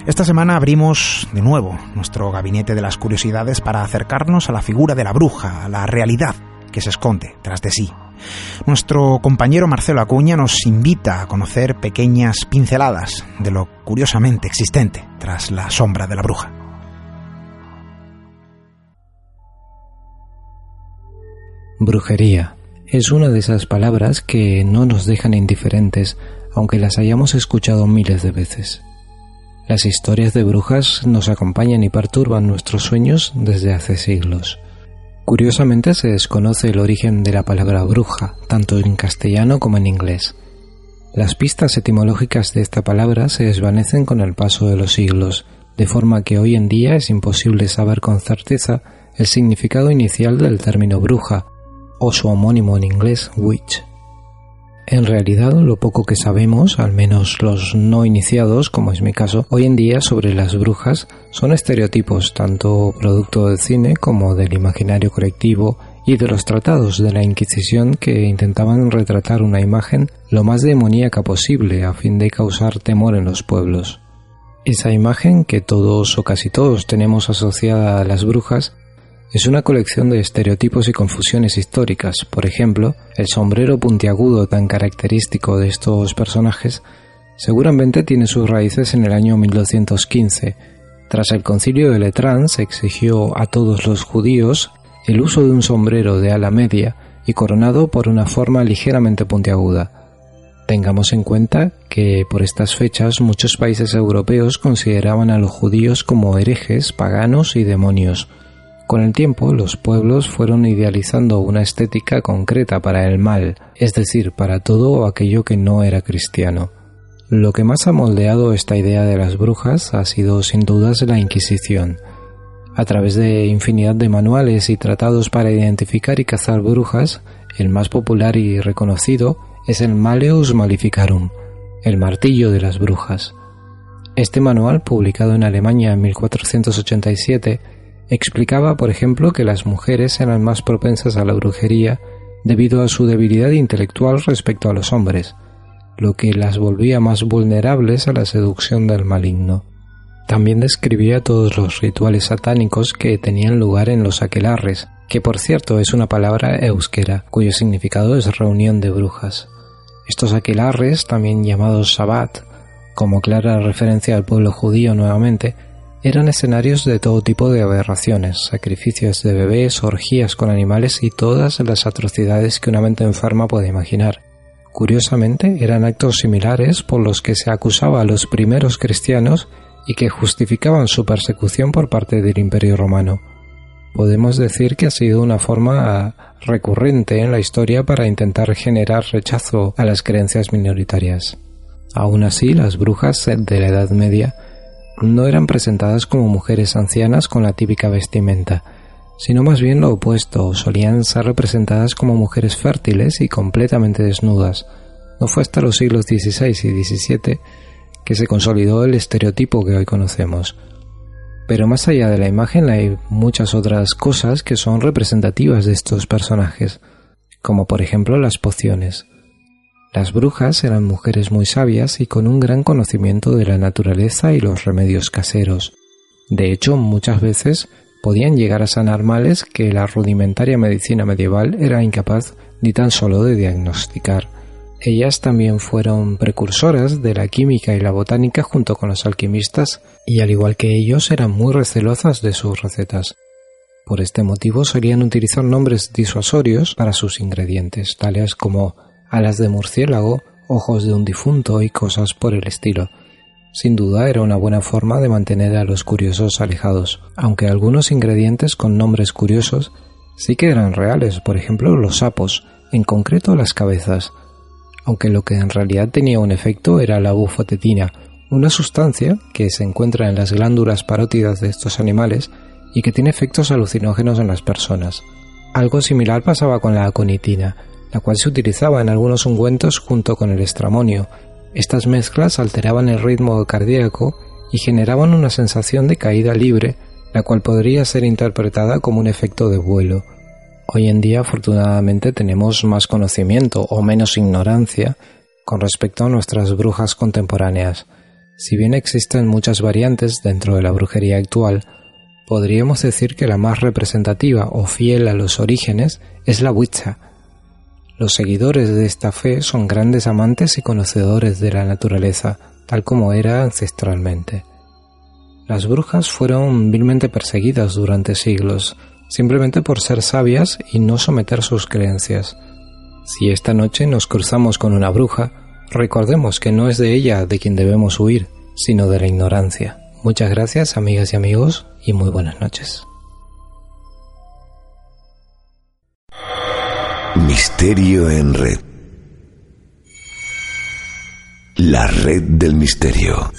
Esta semana abrimos de nuevo nuestro gabinete de las curiosidades para acercarnos a la figura de la bruja, a la realidad que se esconde tras de sí. Nuestro compañero Marcelo Acuña nos invita a conocer pequeñas pinceladas de lo curiosamente existente tras la sombra de la bruja. Brujería es una de esas palabras que no nos dejan indiferentes, aunque las hayamos escuchado miles de veces. Las historias de brujas nos acompañan y perturban nuestros sueños desde hace siglos. Curiosamente se desconoce el origen de la palabra bruja, tanto en castellano como en inglés. Las pistas etimológicas de esta palabra se desvanecen con el paso de los siglos, de forma que hoy en día es imposible saber con certeza el significado inicial del término bruja, o su homónimo en inglés witch. En realidad, lo poco que sabemos, al menos los no iniciados, como es mi caso, hoy en día sobre las brujas son estereotipos tanto producto del cine como del imaginario colectivo y de los tratados de la Inquisición que intentaban retratar una imagen lo más demoníaca posible a fin de causar temor en los pueblos. Esa imagen que todos o casi todos tenemos asociada a las brujas es una colección de estereotipos y confusiones históricas. Por ejemplo, el sombrero puntiagudo tan característico de estos personajes seguramente tiene sus raíces en el año 1215. Tras el concilio de Letrán se exigió a todos los judíos el uso de un sombrero de ala media y coronado por una forma ligeramente puntiaguda. Tengamos en cuenta que por estas fechas muchos países europeos consideraban a los judíos como herejes, paganos y demonios. Con el tiempo, los pueblos fueron idealizando una estética concreta para el mal, es decir, para todo aquello que no era cristiano. Lo que más ha moldeado esta idea de las brujas ha sido sin dudas la Inquisición. A través de infinidad de manuales y tratados para identificar y cazar brujas, El más popular y reconocido es el Maleus Maleficarum, el martillo de las brujas. Este manual, publicado en Alemania en 1487, explicaba, por ejemplo, que las mujeres eran más propensas a la brujería debido a su debilidad intelectual respecto a los hombres, lo que las volvía más vulnerables a la seducción del maligno. También describía todos los rituales satánicos que tenían lugar en los aquelarres, que por cierto es una palabra euskera, cuyo significado es reunión de brujas. Estos aquelarres, también llamados Sabbat, como clara referencia al pueblo judío nuevamente, eran escenarios de todo tipo de aberraciones, sacrificios de bebés, orgías con animales y todas las atrocidades que una mente enferma puede imaginar. Curiosamente, eran actos similares por los que se acusaba a los primeros cristianos y que justificaban su persecución por parte del Imperio romano. Podemos decir que ha sido una forma recurrente en la historia para intentar generar rechazo a las creencias minoritarias. Aún así, las brujas de la Edad Media no eran presentadas como mujeres ancianas con la típica vestimenta, sino más bien lo opuesto, solían ser representadas como mujeres fértiles y completamente desnudas. No fue hasta los siglos XVI y XVII que se consolidó el estereotipo que hoy conocemos. Pero más allá de la imagen hay muchas otras cosas que son representativas de estos personajes, como por ejemplo las pociones. Las brujas eran mujeres muy sabias y con un gran conocimiento de la naturaleza y los remedios caseros. De hecho, muchas veces podían llegar a sanar males que la rudimentaria medicina medieval era incapaz ni tan solo de diagnosticar. Ellas también fueron precursoras de la química y la botánica junto con los alquimistas y al igual que ellos eran muy recelosas de sus recetas. Por este motivo solían utilizar nombres disuasorios para sus ingredientes, tales como alas de murciélago, ojos de un difunto y cosas por el estilo. Sin duda era una buena forma de mantener a los curiosos alejados, aunque algunos ingredientes con nombres curiosos sí que eran reales, por ejemplo los sapos, en concreto las cabezas, aunque lo que en realidad tenía un efecto era la bufotetina, una sustancia que se encuentra en las glándulas parótidas de estos animales y que tiene efectos alucinógenos en las personas. Algo similar pasaba con la aconitina, la cual se utilizaba en algunos ungüentos junto con el estramonio. Estas mezclas alteraban el ritmo cardíaco y generaban una sensación de caída libre, la cual podría ser interpretada como un efecto de vuelo. Hoy en día afortunadamente tenemos más conocimiento o menos ignorancia con respecto a nuestras brujas contemporáneas. Si bien existen muchas variantes dentro de la brujería actual, podríamos decir que la más representativa o fiel a los orígenes es la Wicca. Los seguidores de esta fe son grandes amantes y conocedores de la naturaleza, tal como era ancestralmente. Las brujas fueron vilmente perseguidas durante siglos, simplemente por ser sabias y no someter sus creencias. Si esta noche nos cruzamos con una bruja, recordemos que no es de ella de quien debemos huir, sino de la ignorancia. Muchas gracias amigas y amigos y muy buenas noches. Misterio en red. La red del misterio.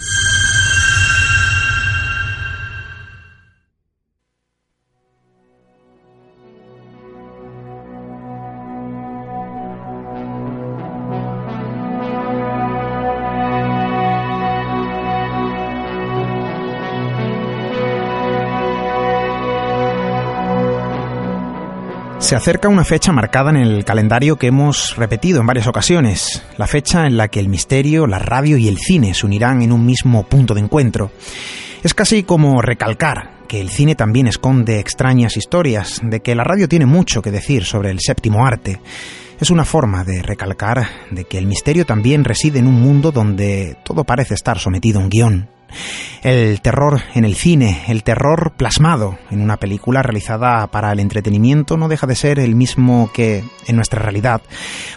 Se acerca una fecha marcada en el calendario que hemos repetido en varias ocasiones, la fecha en la que el misterio, la radio y el cine se unirán en un mismo punto de encuentro. Es casi como recalcar que el cine también esconde extrañas historias, de que la radio tiene mucho que decir sobre el séptimo arte. Es una forma de recalcar de que el misterio también reside en un mundo donde todo parece estar sometido a un guion. El terror en el cine, el terror plasmado en una película realizada para el entretenimiento no deja de ser el mismo que en nuestra realidad,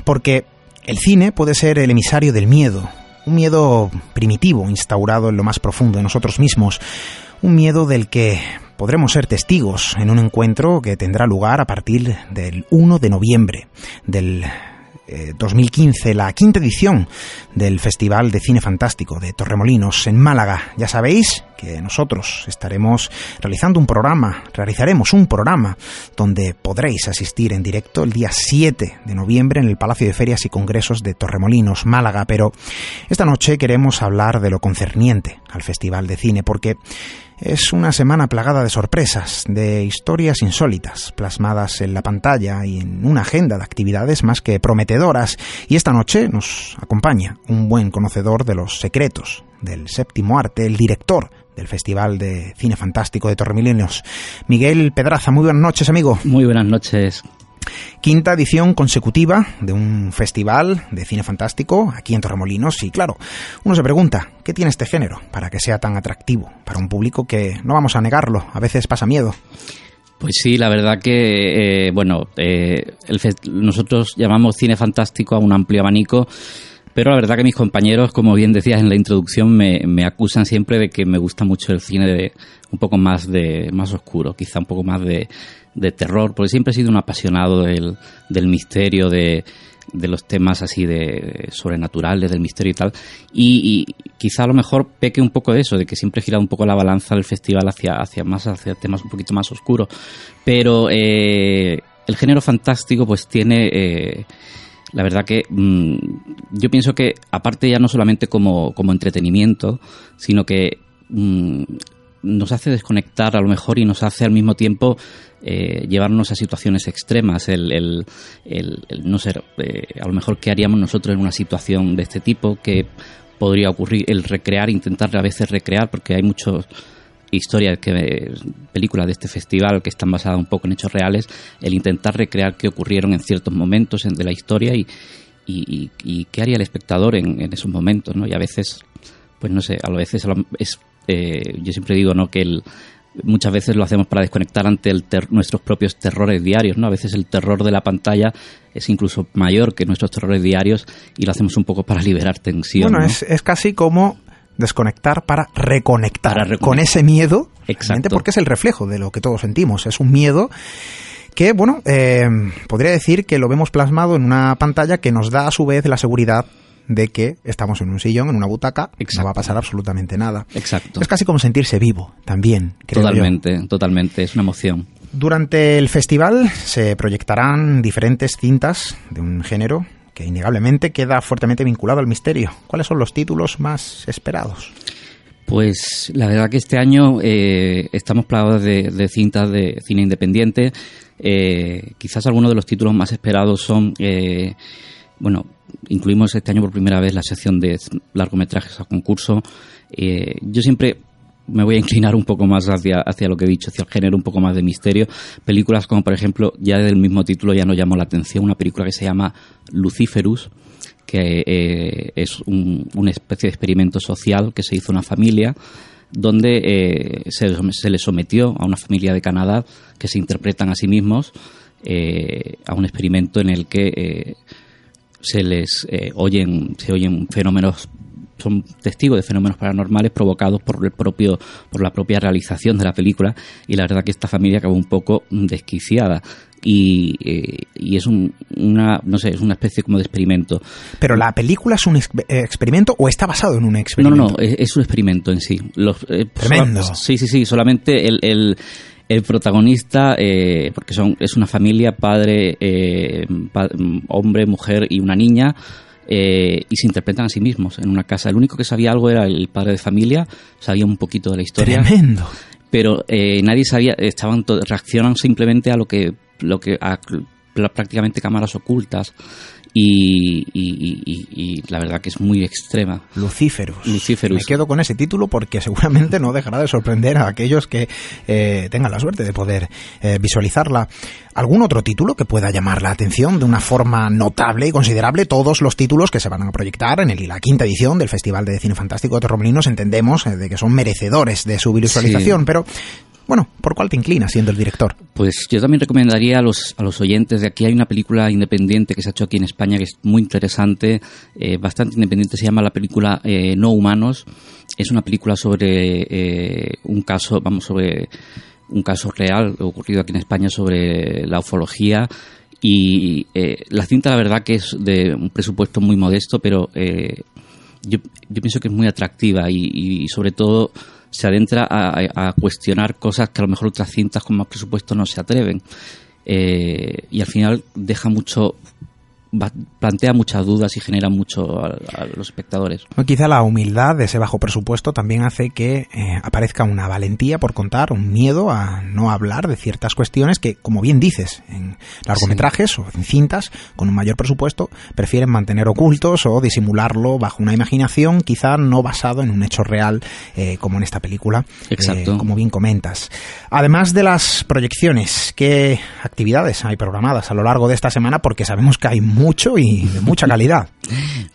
porque el cine puede ser el emisario del miedo, un miedo primitivo instaurado en lo más profundo de nosotros mismos, un miedo del que podremos ser testigos en un encuentro que tendrá lugar a partir del 1 de noviembre del 2015, la quinta edición del Festival de Cine Fantástico de Torremolinos en Málaga. Ya sabéis que nosotros estaremos realizando un programa, realizaremos un programa donde podréis asistir en directo el día 7 de noviembre en el Palacio de Ferias y Congresos de Torremolinos, Málaga, pero esta noche queremos hablar de lo concerniente al Festival de Cine porque es una semana plagada de sorpresas, de historias insólitas, plasmadas en la pantalla y en una agenda de actividades más que prometedoras. Y esta noche nos acompaña un buen conocedor de los secretos del séptimo arte, el director del Festival de Cine Fantástico de Torremolinos, Miguel Pedraza. Muy buenas noches, amigo. Muy buenas noches. Quinta edición consecutiva de un festival de cine fantástico aquí en Torremolinos y claro, uno se pregunta, ¿qué tiene este género para que sea tan atractivo para un público que, no vamos a negarlo, a veces pasa miedo? Pues sí, la verdad que, eh, bueno, eh, nosotros llamamos cine fantástico a un amplio abanico, pero la verdad que mis compañeros, como bien decías en la introducción, me, me acusan siempre de que me gusta mucho el cine de un poco más de más oscuro, quizá un poco más de, de terror, porque siempre he sido un apasionado del, del misterio, de, de los temas así de sobrenaturales, del misterio y tal. Y, quizá a lo mejor peque un poco de eso, de que siempre he girado un poco la balanza del festival hacia, hacia más, hacia temas un poquito más oscuros. Pero eh, el género fantástico, pues tiene. Eh, la verdad que mm, yo pienso que, aparte ya no solamente como, como entretenimiento, sino que mm, nos hace desconectar a lo mejor y nos hace al mismo tiempo eh, llevarnos a situaciones extremas, el, el, no ser, eh, a lo mejor qué haríamos nosotros en una situación de este tipo, que podría ocurrir, el recrear, intentar a veces recrear, porque hay muchas historias, que, películas de este festival que están basadas un poco en hechos reales, el intentar recrear qué ocurrieron en ciertos momentos de la historia y, y, qué haría el espectador en, en, esos momentos, ¿no? Y a veces, pues no sé, a veces es eh, yo siempre digo ¿no? que muchas veces lo hacemos para desconectar ante nuestros propios terrores diarios, ¿no? A veces el terror de la pantalla es incluso mayor que nuestros terrores diarios y lo hacemos un poco para liberar tensión. Bueno, es, casi como desconectar para reconectar, con ese miedo, Exactamente porque es el reflejo de lo que todos sentimos, es un miedo que, bueno, eh, podría decir que lo vemos plasmado en una pantalla que nos da a su vez la seguridad de que estamos en un sillón, en una butaca, no va a pasar absolutamente nada. Exacto. Es casi como sentirse vivo también. totalmente, totalmente, es una emoción. Durante el festival se proyectarán diferentes cintas de un género que innegablemente queda fuertemente vinculado al misterio. ¿Cuáles son los títulos más esperados? Pues la verdad que este año eh, estamos plagados de, cintas de cine independiente. Eh, quizás algunos de los títulos más esperados son, eh, bueno, incluimos este año por primera vez la sección de largometrajes a concurso. Yo siempre me voy a inclinar un poco más hacia, hacia lo que he dicho, hacia el género un poco más de misterio. Películas como, por ejemplo, ya del mismo título ya nos llamó la atención, una película que se llama Luciferus, que eh, es una especie de experimento social que se hizo una familia donde eh, se, se le sometió a una familia de Canadá que se interpretan a sí mismos a un experimento en el que se les eh, oyen, se oyen fenómenos son testigos de fenómenos paranormales provocados por el propio por la propia realización de la película y la verdad que esta familia acabó un poco desquiciada. Y, eh, y es un, una no sé es una especie como de experimento. Pero la película es un experimento o está basado en un experimento no no, es, un experimento en sí. Los, eh, tremendo. Sí sí sí solamente el, el el protagonista, eh, porque son, es una familia, padre, eh, hombre, mujer y una niña, eh, y se interpretan a sí mismos en una casa. El único que sabía algo era el padre de familia, sabía un poquito de la historia. Tremendo. Pero nadie sabía, estaban reaccionan simplemente a lo que, lo que a, prácticamente cámaras ocultas y, la verdad que es muy extrema. Luciferus. Luciferus. Me quedo con ese título porque seguramente no dejará de sorprender a aquellos que eh, tengan la suerte de poder eh, visualizarla. ¿Algún otro título que pueda llamar la atención de una forma notable y considerable? Todos los títulos que se van a proyectar en la quinta edición del Festival de Cine Fantástico de Torremolinos entendemos eh, de que son merecedores de su visualización, pero bueno, ¿por cuál te inclinas siendo el director? Pues yo también recomendaría a los, a los oyentes de aquí hay una película independiente que se ha hecho aquí en España que es muy interesante, eh, bastante independiente, se llama la película eh, No Humanos. Es una película sobre eh, un caso, vamos, sobre un caso real ocurrido aquí en España sobre la ufología Y eh, la cinta, la verdad, que es de un presupuesto muy modesto, pero eh, yo, yo, pienso que es muy atractiva y, y sobre todo se adentra a, cuestionar cosas que a lo mejor otras cintas con más presupuesto no se atreven. Eh, y al final deja mucho plantea muchas dudas y genera mucho a, los espectadores. quizá la humildad de ese bajo presupuesto también hace que eh, aparezca una valentía por contar, un miedo a no hablar de ciertas cuestiones que, como bien dices, en largometrajes o en cintas con un mayor presupuesto prefieren mantener ocultos o disimularlo bajo una imaginación quizá no basado en un hecho real eh, como en esta película, Exacto. Eh, como bien comentas. Además de las proyecciones, ¿qué actividades hay programadas a lo largo de esta semana? Porque sabemos que hay mucho y de mucha calidad.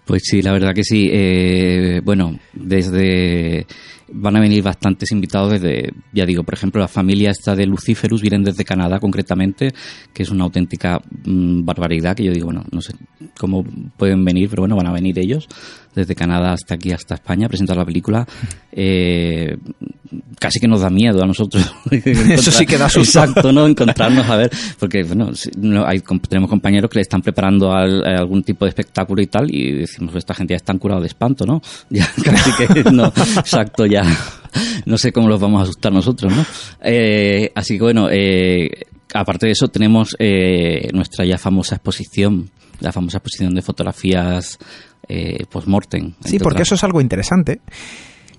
Pues sí, la verdad que sí. Eh, bueno, desde van a venir bastantes invitados desde, ya digo, por ejemplo, la familia esta de Luciferus vienen desde Canadá concretamente, que es una auténtica mmm, barbaridad, que yo digo, bueno, no sé cómo pueden venir, pero bueno, van a venir ellos desde Canadá hasta aquí, hasta España, presentar la película. Eh, casi que nos da miedo a nosotros. Eso sí que da susto. Exacto, ¿no? Encontrarnos a ver, porque bueno, no, hay, tenemos compañeros que le están preparando al, a algún tipo de espectáculo y tal, y decimos, esta gente ya están curados de espanto, ¿no? Ya, casi que no, exacto, ya. No sé cómo los vamos a asustar nosotros, ¿no? Eh, así que bueno, eh, aparte de eso tenemos eh, nuestra ya famosa exposición, la famosa exposición de fotografías eh, post-mortem. Sí, porque eso es algo interesante.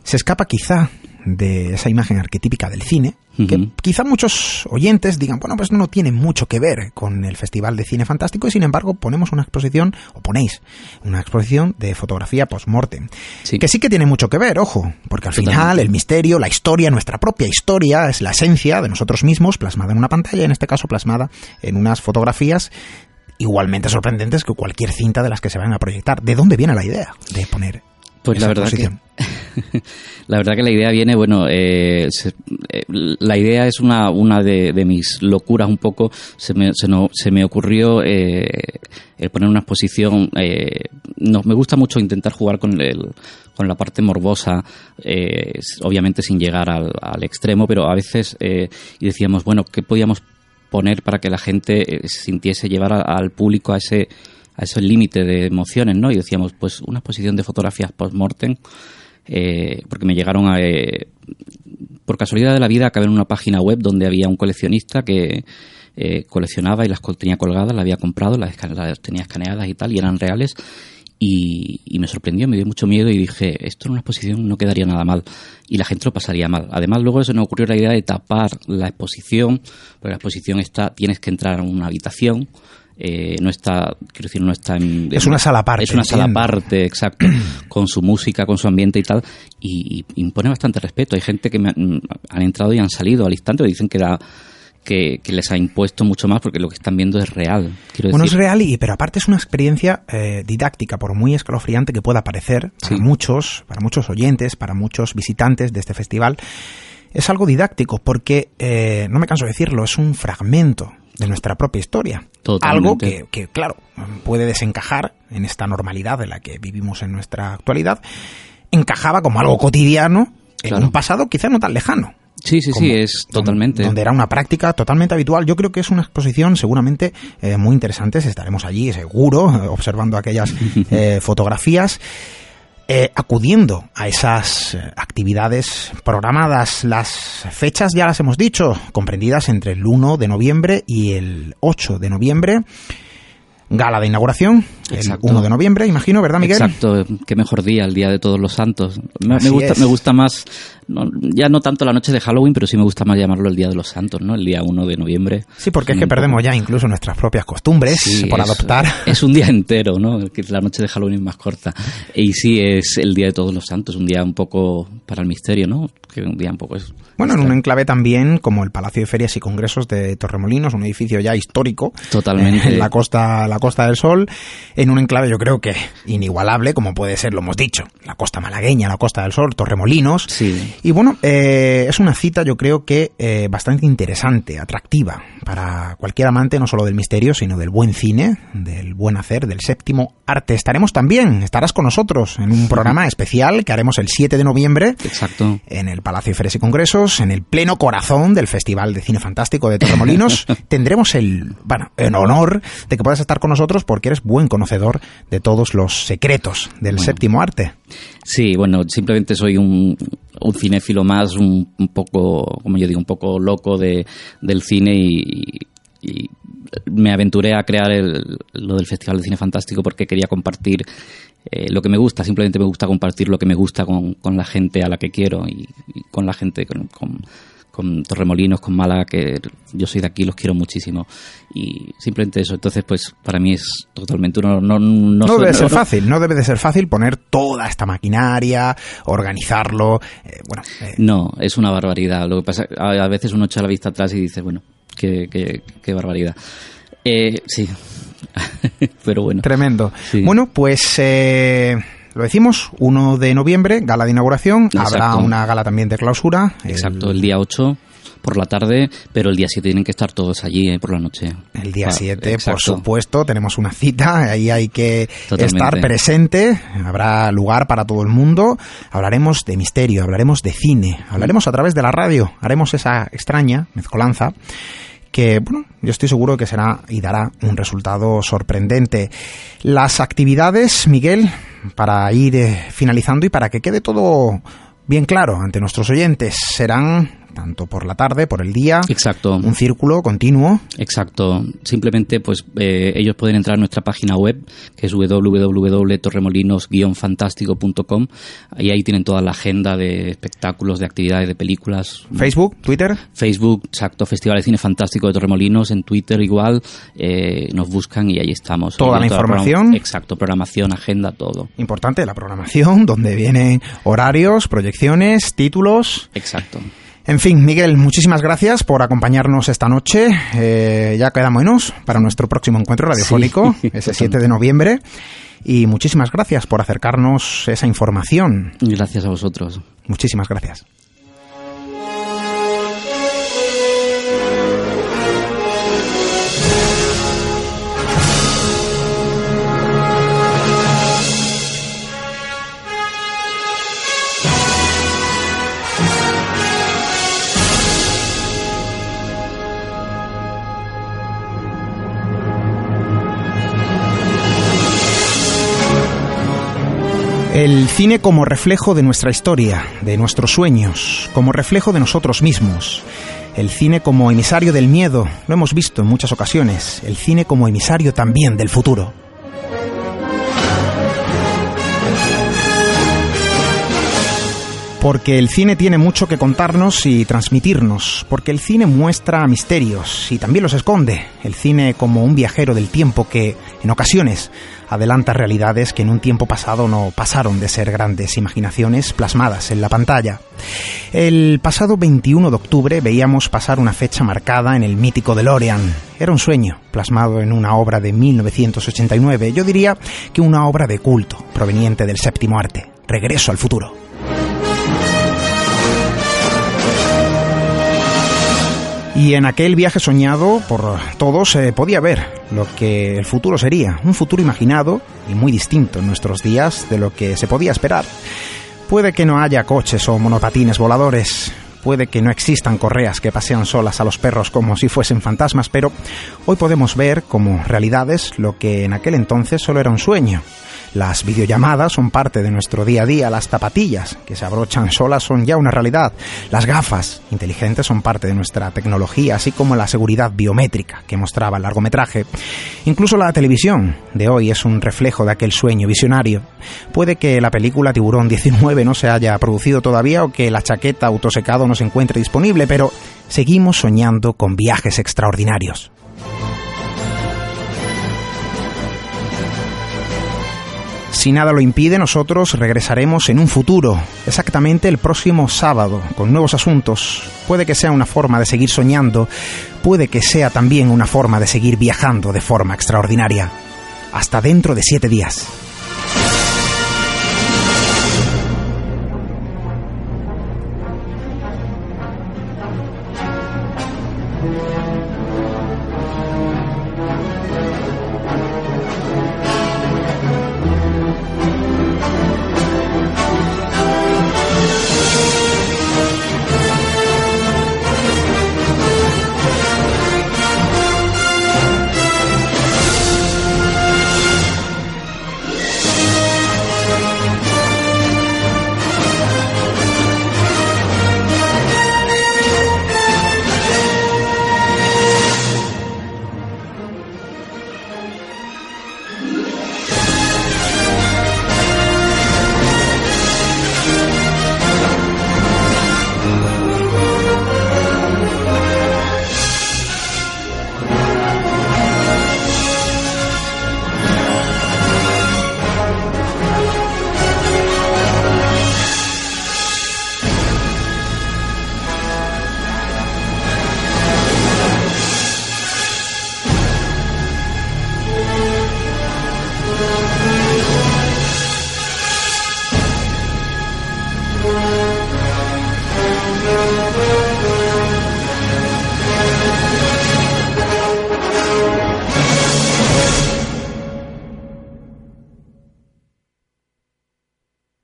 Se escapa quizá de esa imagen arquetípica del cine, uh -huh. que quizá muchos oyentes digan, bueno, pues no tiene mucho que ver con el Festival de Cine Fantástico y sin embargo ponemos una exposición, o ponéis una exposición de fotografía post-mortem, sí. que sí que tiene mucho que ver, ojo, porque al Totalmente. final el misterio, la historia, nuestra propia historia es la esencia de nosotros mismos plasmada en una pantalla, en este caso plasmada en unas fotografías igualmente sorprendentes que cualquier cinta de las que se van a proyectar. ¿De dónde viene la idea de poner pues la verdad exposición? que la verdad que la idea viene bueno eh, se, eh, la idea es una una de, de, mis locuras un poco se me, se no, se me ocurrió eh, el poner una exposición eh, no me gusta mucho intentar jugar con el con la parte morbosa eh, obviamente sin llegar al, al, extremo pero a veces eh, y decíamos bueno qué podíamos poner para que la gente sintiese llevar a, al público a ese a ese límite de emociones, ¿no? Y decíamos, pues una exposición de fotografías post-mortem, eh, porque me llegaron a... Eh, por casualidad de la vida acabé en una página web donde había un coleccionista que eh, coleccionaba y las tenía colgadas, las había comprado, las, tenía escaneadas y tal, y eran reales. Y, y, me sorprendió, me dio mucho miedo y dije, esto en una exposición no quedaría nada mal y la gente lo pasaría mal. Además, luego se nos ocurrió la idea de tapar la exposición, porque la exposición está, tienes que entrar a una habitación, eh, no está, quiero decir, no está en... Es una sala aparte. Es una sala aparte, exacto, con su música, con su ambiente y tal, y, y impone bastante respeto. Hay gente que me han, han, entrado y han salido al instante, dicen que da que, que, les ha impuesto mucho más porque lo que están viendo es real. Quiero bueno, decir. es real, y, pero aparte es una experiencia eh, didáctica, por muy escalofriante que pueda parecer para Sí. muchos, para muchos oyentes, para muchos visitantes de este festival. Es algo didáctico porque, eh, no me canso de decirlo, es un fragmento de nuestra propia historia. Totalmente. Algo que, que, claro, puede desencajar en esta normalidad en la que vivimos en nuestra actualidad. Encajaba como algo cotidiano en Claro. un pasado quizá no tan lejano. Sí, sí, como sí, es totalmente. Donde era una práctica totalmente habitual. Yo creo que es una exposición seguramente eh, muy interesante. Estaremos allí, seguro, observando aquellas eh, fotografías. eh, acudiendo a esas actividades programadas. Las fechas ya las hemos dicho, comprendidas entre el 1 de noviembre y el 8 de noviembre. Gala de inauguración, Exacto. el 1 de noviembre, imagino, ¿verdad, Miguel? Exacto, qué mejor día, el día de todos los santos. Me, gusta, me gusta más, no, ya no tanto la noche de Halloween, pero sí me gusta más llamarlo el día de los santos, ¿no? El día 1 de noviembre. Sí, porque es que poco- perdemos ya incluso nuestras propias costumbres Sí, por es- adoptar. Es un día entero, ¿no? La noche de Halloween es más corta. Y sí, es el día de todos los santos, un día un poco para el misterio, ¿no? Que un día un poco es. Bueno, en un enclave también como el Palacio de Ferias y Congresos de Torremolinos, un edificio ya histórico. Totalmente. eh, En la costa, la costa del Sol, en un enclave yo creo que inigualable, como puede ser, lo hemos dicho, la costa malagueña, la costa del Sol, Torremolinos. Sí. Y bueno, eh, es una cita yo creo que eh, bastante interesante, atractiva para cualquier amante no solo del misterio, sino del buen cine, del buen hacer, del séptimo arte. Estaremos también, estarás con nosotros en un programa especial que haremos el 7 de noviembre exacto. En el Palacio de Ferias y Congresos, en el pleno corazón del Festival de Cine Fantástico de Torremolinos, tendremos el, bueno, el honor de que puedas estar con nosotros porque eres buen conocedor de todos los secretos del séptimo arte. Sí, bueno, simplemente soy un, un cinéfilo más, un, un, poco, como yo digo, un poco loco de, del cine y, y me aventuré a crear el, lo del Festival de Cine Fantástico porque quería compartir eh, lo que me gusta, simplemente me gusta compartir lo que me gusta con, con la gente a la que quiero y, y con la gente, con, con, con, Torremolinos, con Málaga, que yo soy de aquí, los quiero muchísimo. Y simplemente eso, entonces pues para mí es totalmente uno... No, no, no debe ser fácil, no debe de ser fácil poner toda esta maquinaria, organizarlo, eh, bueno... Eh. No, es una barbaridad. Lo que pasa, a, a veces uno echa la vista atrás y dice, bueno, qué, qué, qué barbaridad. Eh, sí, pero bueno. Tremendo. Sí. Bueno, pues eh, lo decimos, 1 de noviembre, gala de inauguración, Exacto. habrá una gala también de clausura. Exacto, el, el día 8 por la tarde, pero el día 7 tienen que estar todos allí eh, por la noche. El día 7, ah, por supuesto, tenemos una cita, ahí hay que Totalmente. estar presente, habrá lugar para todo el mundo, hablaremos de misterio, hablaremos de cine, hablaremos a través de la radio, haremos esa extraña mezcolanza que, bueno, yo estoy seguro que será y dará un resultado sorprendente. Las actividades, Miguel, para ir eh, finalizando y para que quede todo bien claro ante nuestros oyentes, serán tanto por la tarde, por el día. Exacto. Un círculo continuo. Exacto. Simplemente, pues eh, ellos pueden entrar a nuestra página web, que es www.torremolinos-fantástico.com. Y ahí tienen toda la agenda de espectáculos, de actividades, de películas. Facebook, Twitter. Facebook, exacto. Festival de Cine Fantástico de Torremolinos. En Twitter igual. Eh, nos buscan y ahí estamos. Toda la toda información. La exacto. Programación, agenda, todo. Importante la programación, donde vienen horarios, proyecciones, títulos. Exacto. En fin, Miguel, muchísimas gracias por acompañarnos esta noche. Eh, ya queda menos para nuestro próximo encuentro radiofónico, sí, ese 7 de noviembre. Y muchísimas gracias por acercarnos esa información. Gracias a vosotros. Muchísimas gracias. El cine como reflejo de nuestra historia, de nuestros sueños, como reflejo de nosotros mismos. El cine como emisario del miedo, lo hemos visto en muchas ocasiones. El cine como emisario también del futuro. Porque el cine tiene mucho que contarnos y transmitirnos, porque el cine muestra misterios y también los esconde. El cine como un viajero del tiempo que, en ocasiones, adelanta realidades que en un tiempo pasado no pasaron de ser grandes imaginaciones plasmadas en la pantalla. El pasado 21 de octubre veíamos pasar una fecha marcada en el mítico DeLorean. Era un sueño, plasmado en una obra de 1989, yo diría que una obra de culto, proveniente del séptimo arte, Regreso al futuro. Y en aquel viaje soñado por todos se eh, podía ver lo que el futuro sería, un futuro imaginado y muy distinto en nuestros días de lo que se podía esperar. Puede que no haya coches o monopatines voladores, puede que no existan correas que pasean solas a los perros como si fuesen fantasmas, pero hoy podemos ver como realidades lo que en aquel entonces solo era un sueño. Las videollamadas son parte de nuestro día a día, las zapatillas que se abrochan solas son ya una realidad, las gafas inteligentes son parte de nuestra tecnología, así como la seguridad biométrica que mostraba el largometraje. Incluso la televisión de hoy es un reflejo de aquel sueño visionario. Puede que la película Tiburón 19 no se haya producido todavía o que la chaqueta autosecado no se encuentre disponible, pero seguimos soñando con viajes extraordinarios. Si nada lo impide, nosotros regresaremos en un futuro, exactamente el próximo sábado, con nuevos asuntos. Puede que sea una forma de seguir soñando, puede que sea también una forma de seguir viajando de forma extraordinaria. Hasta dentro de siete días.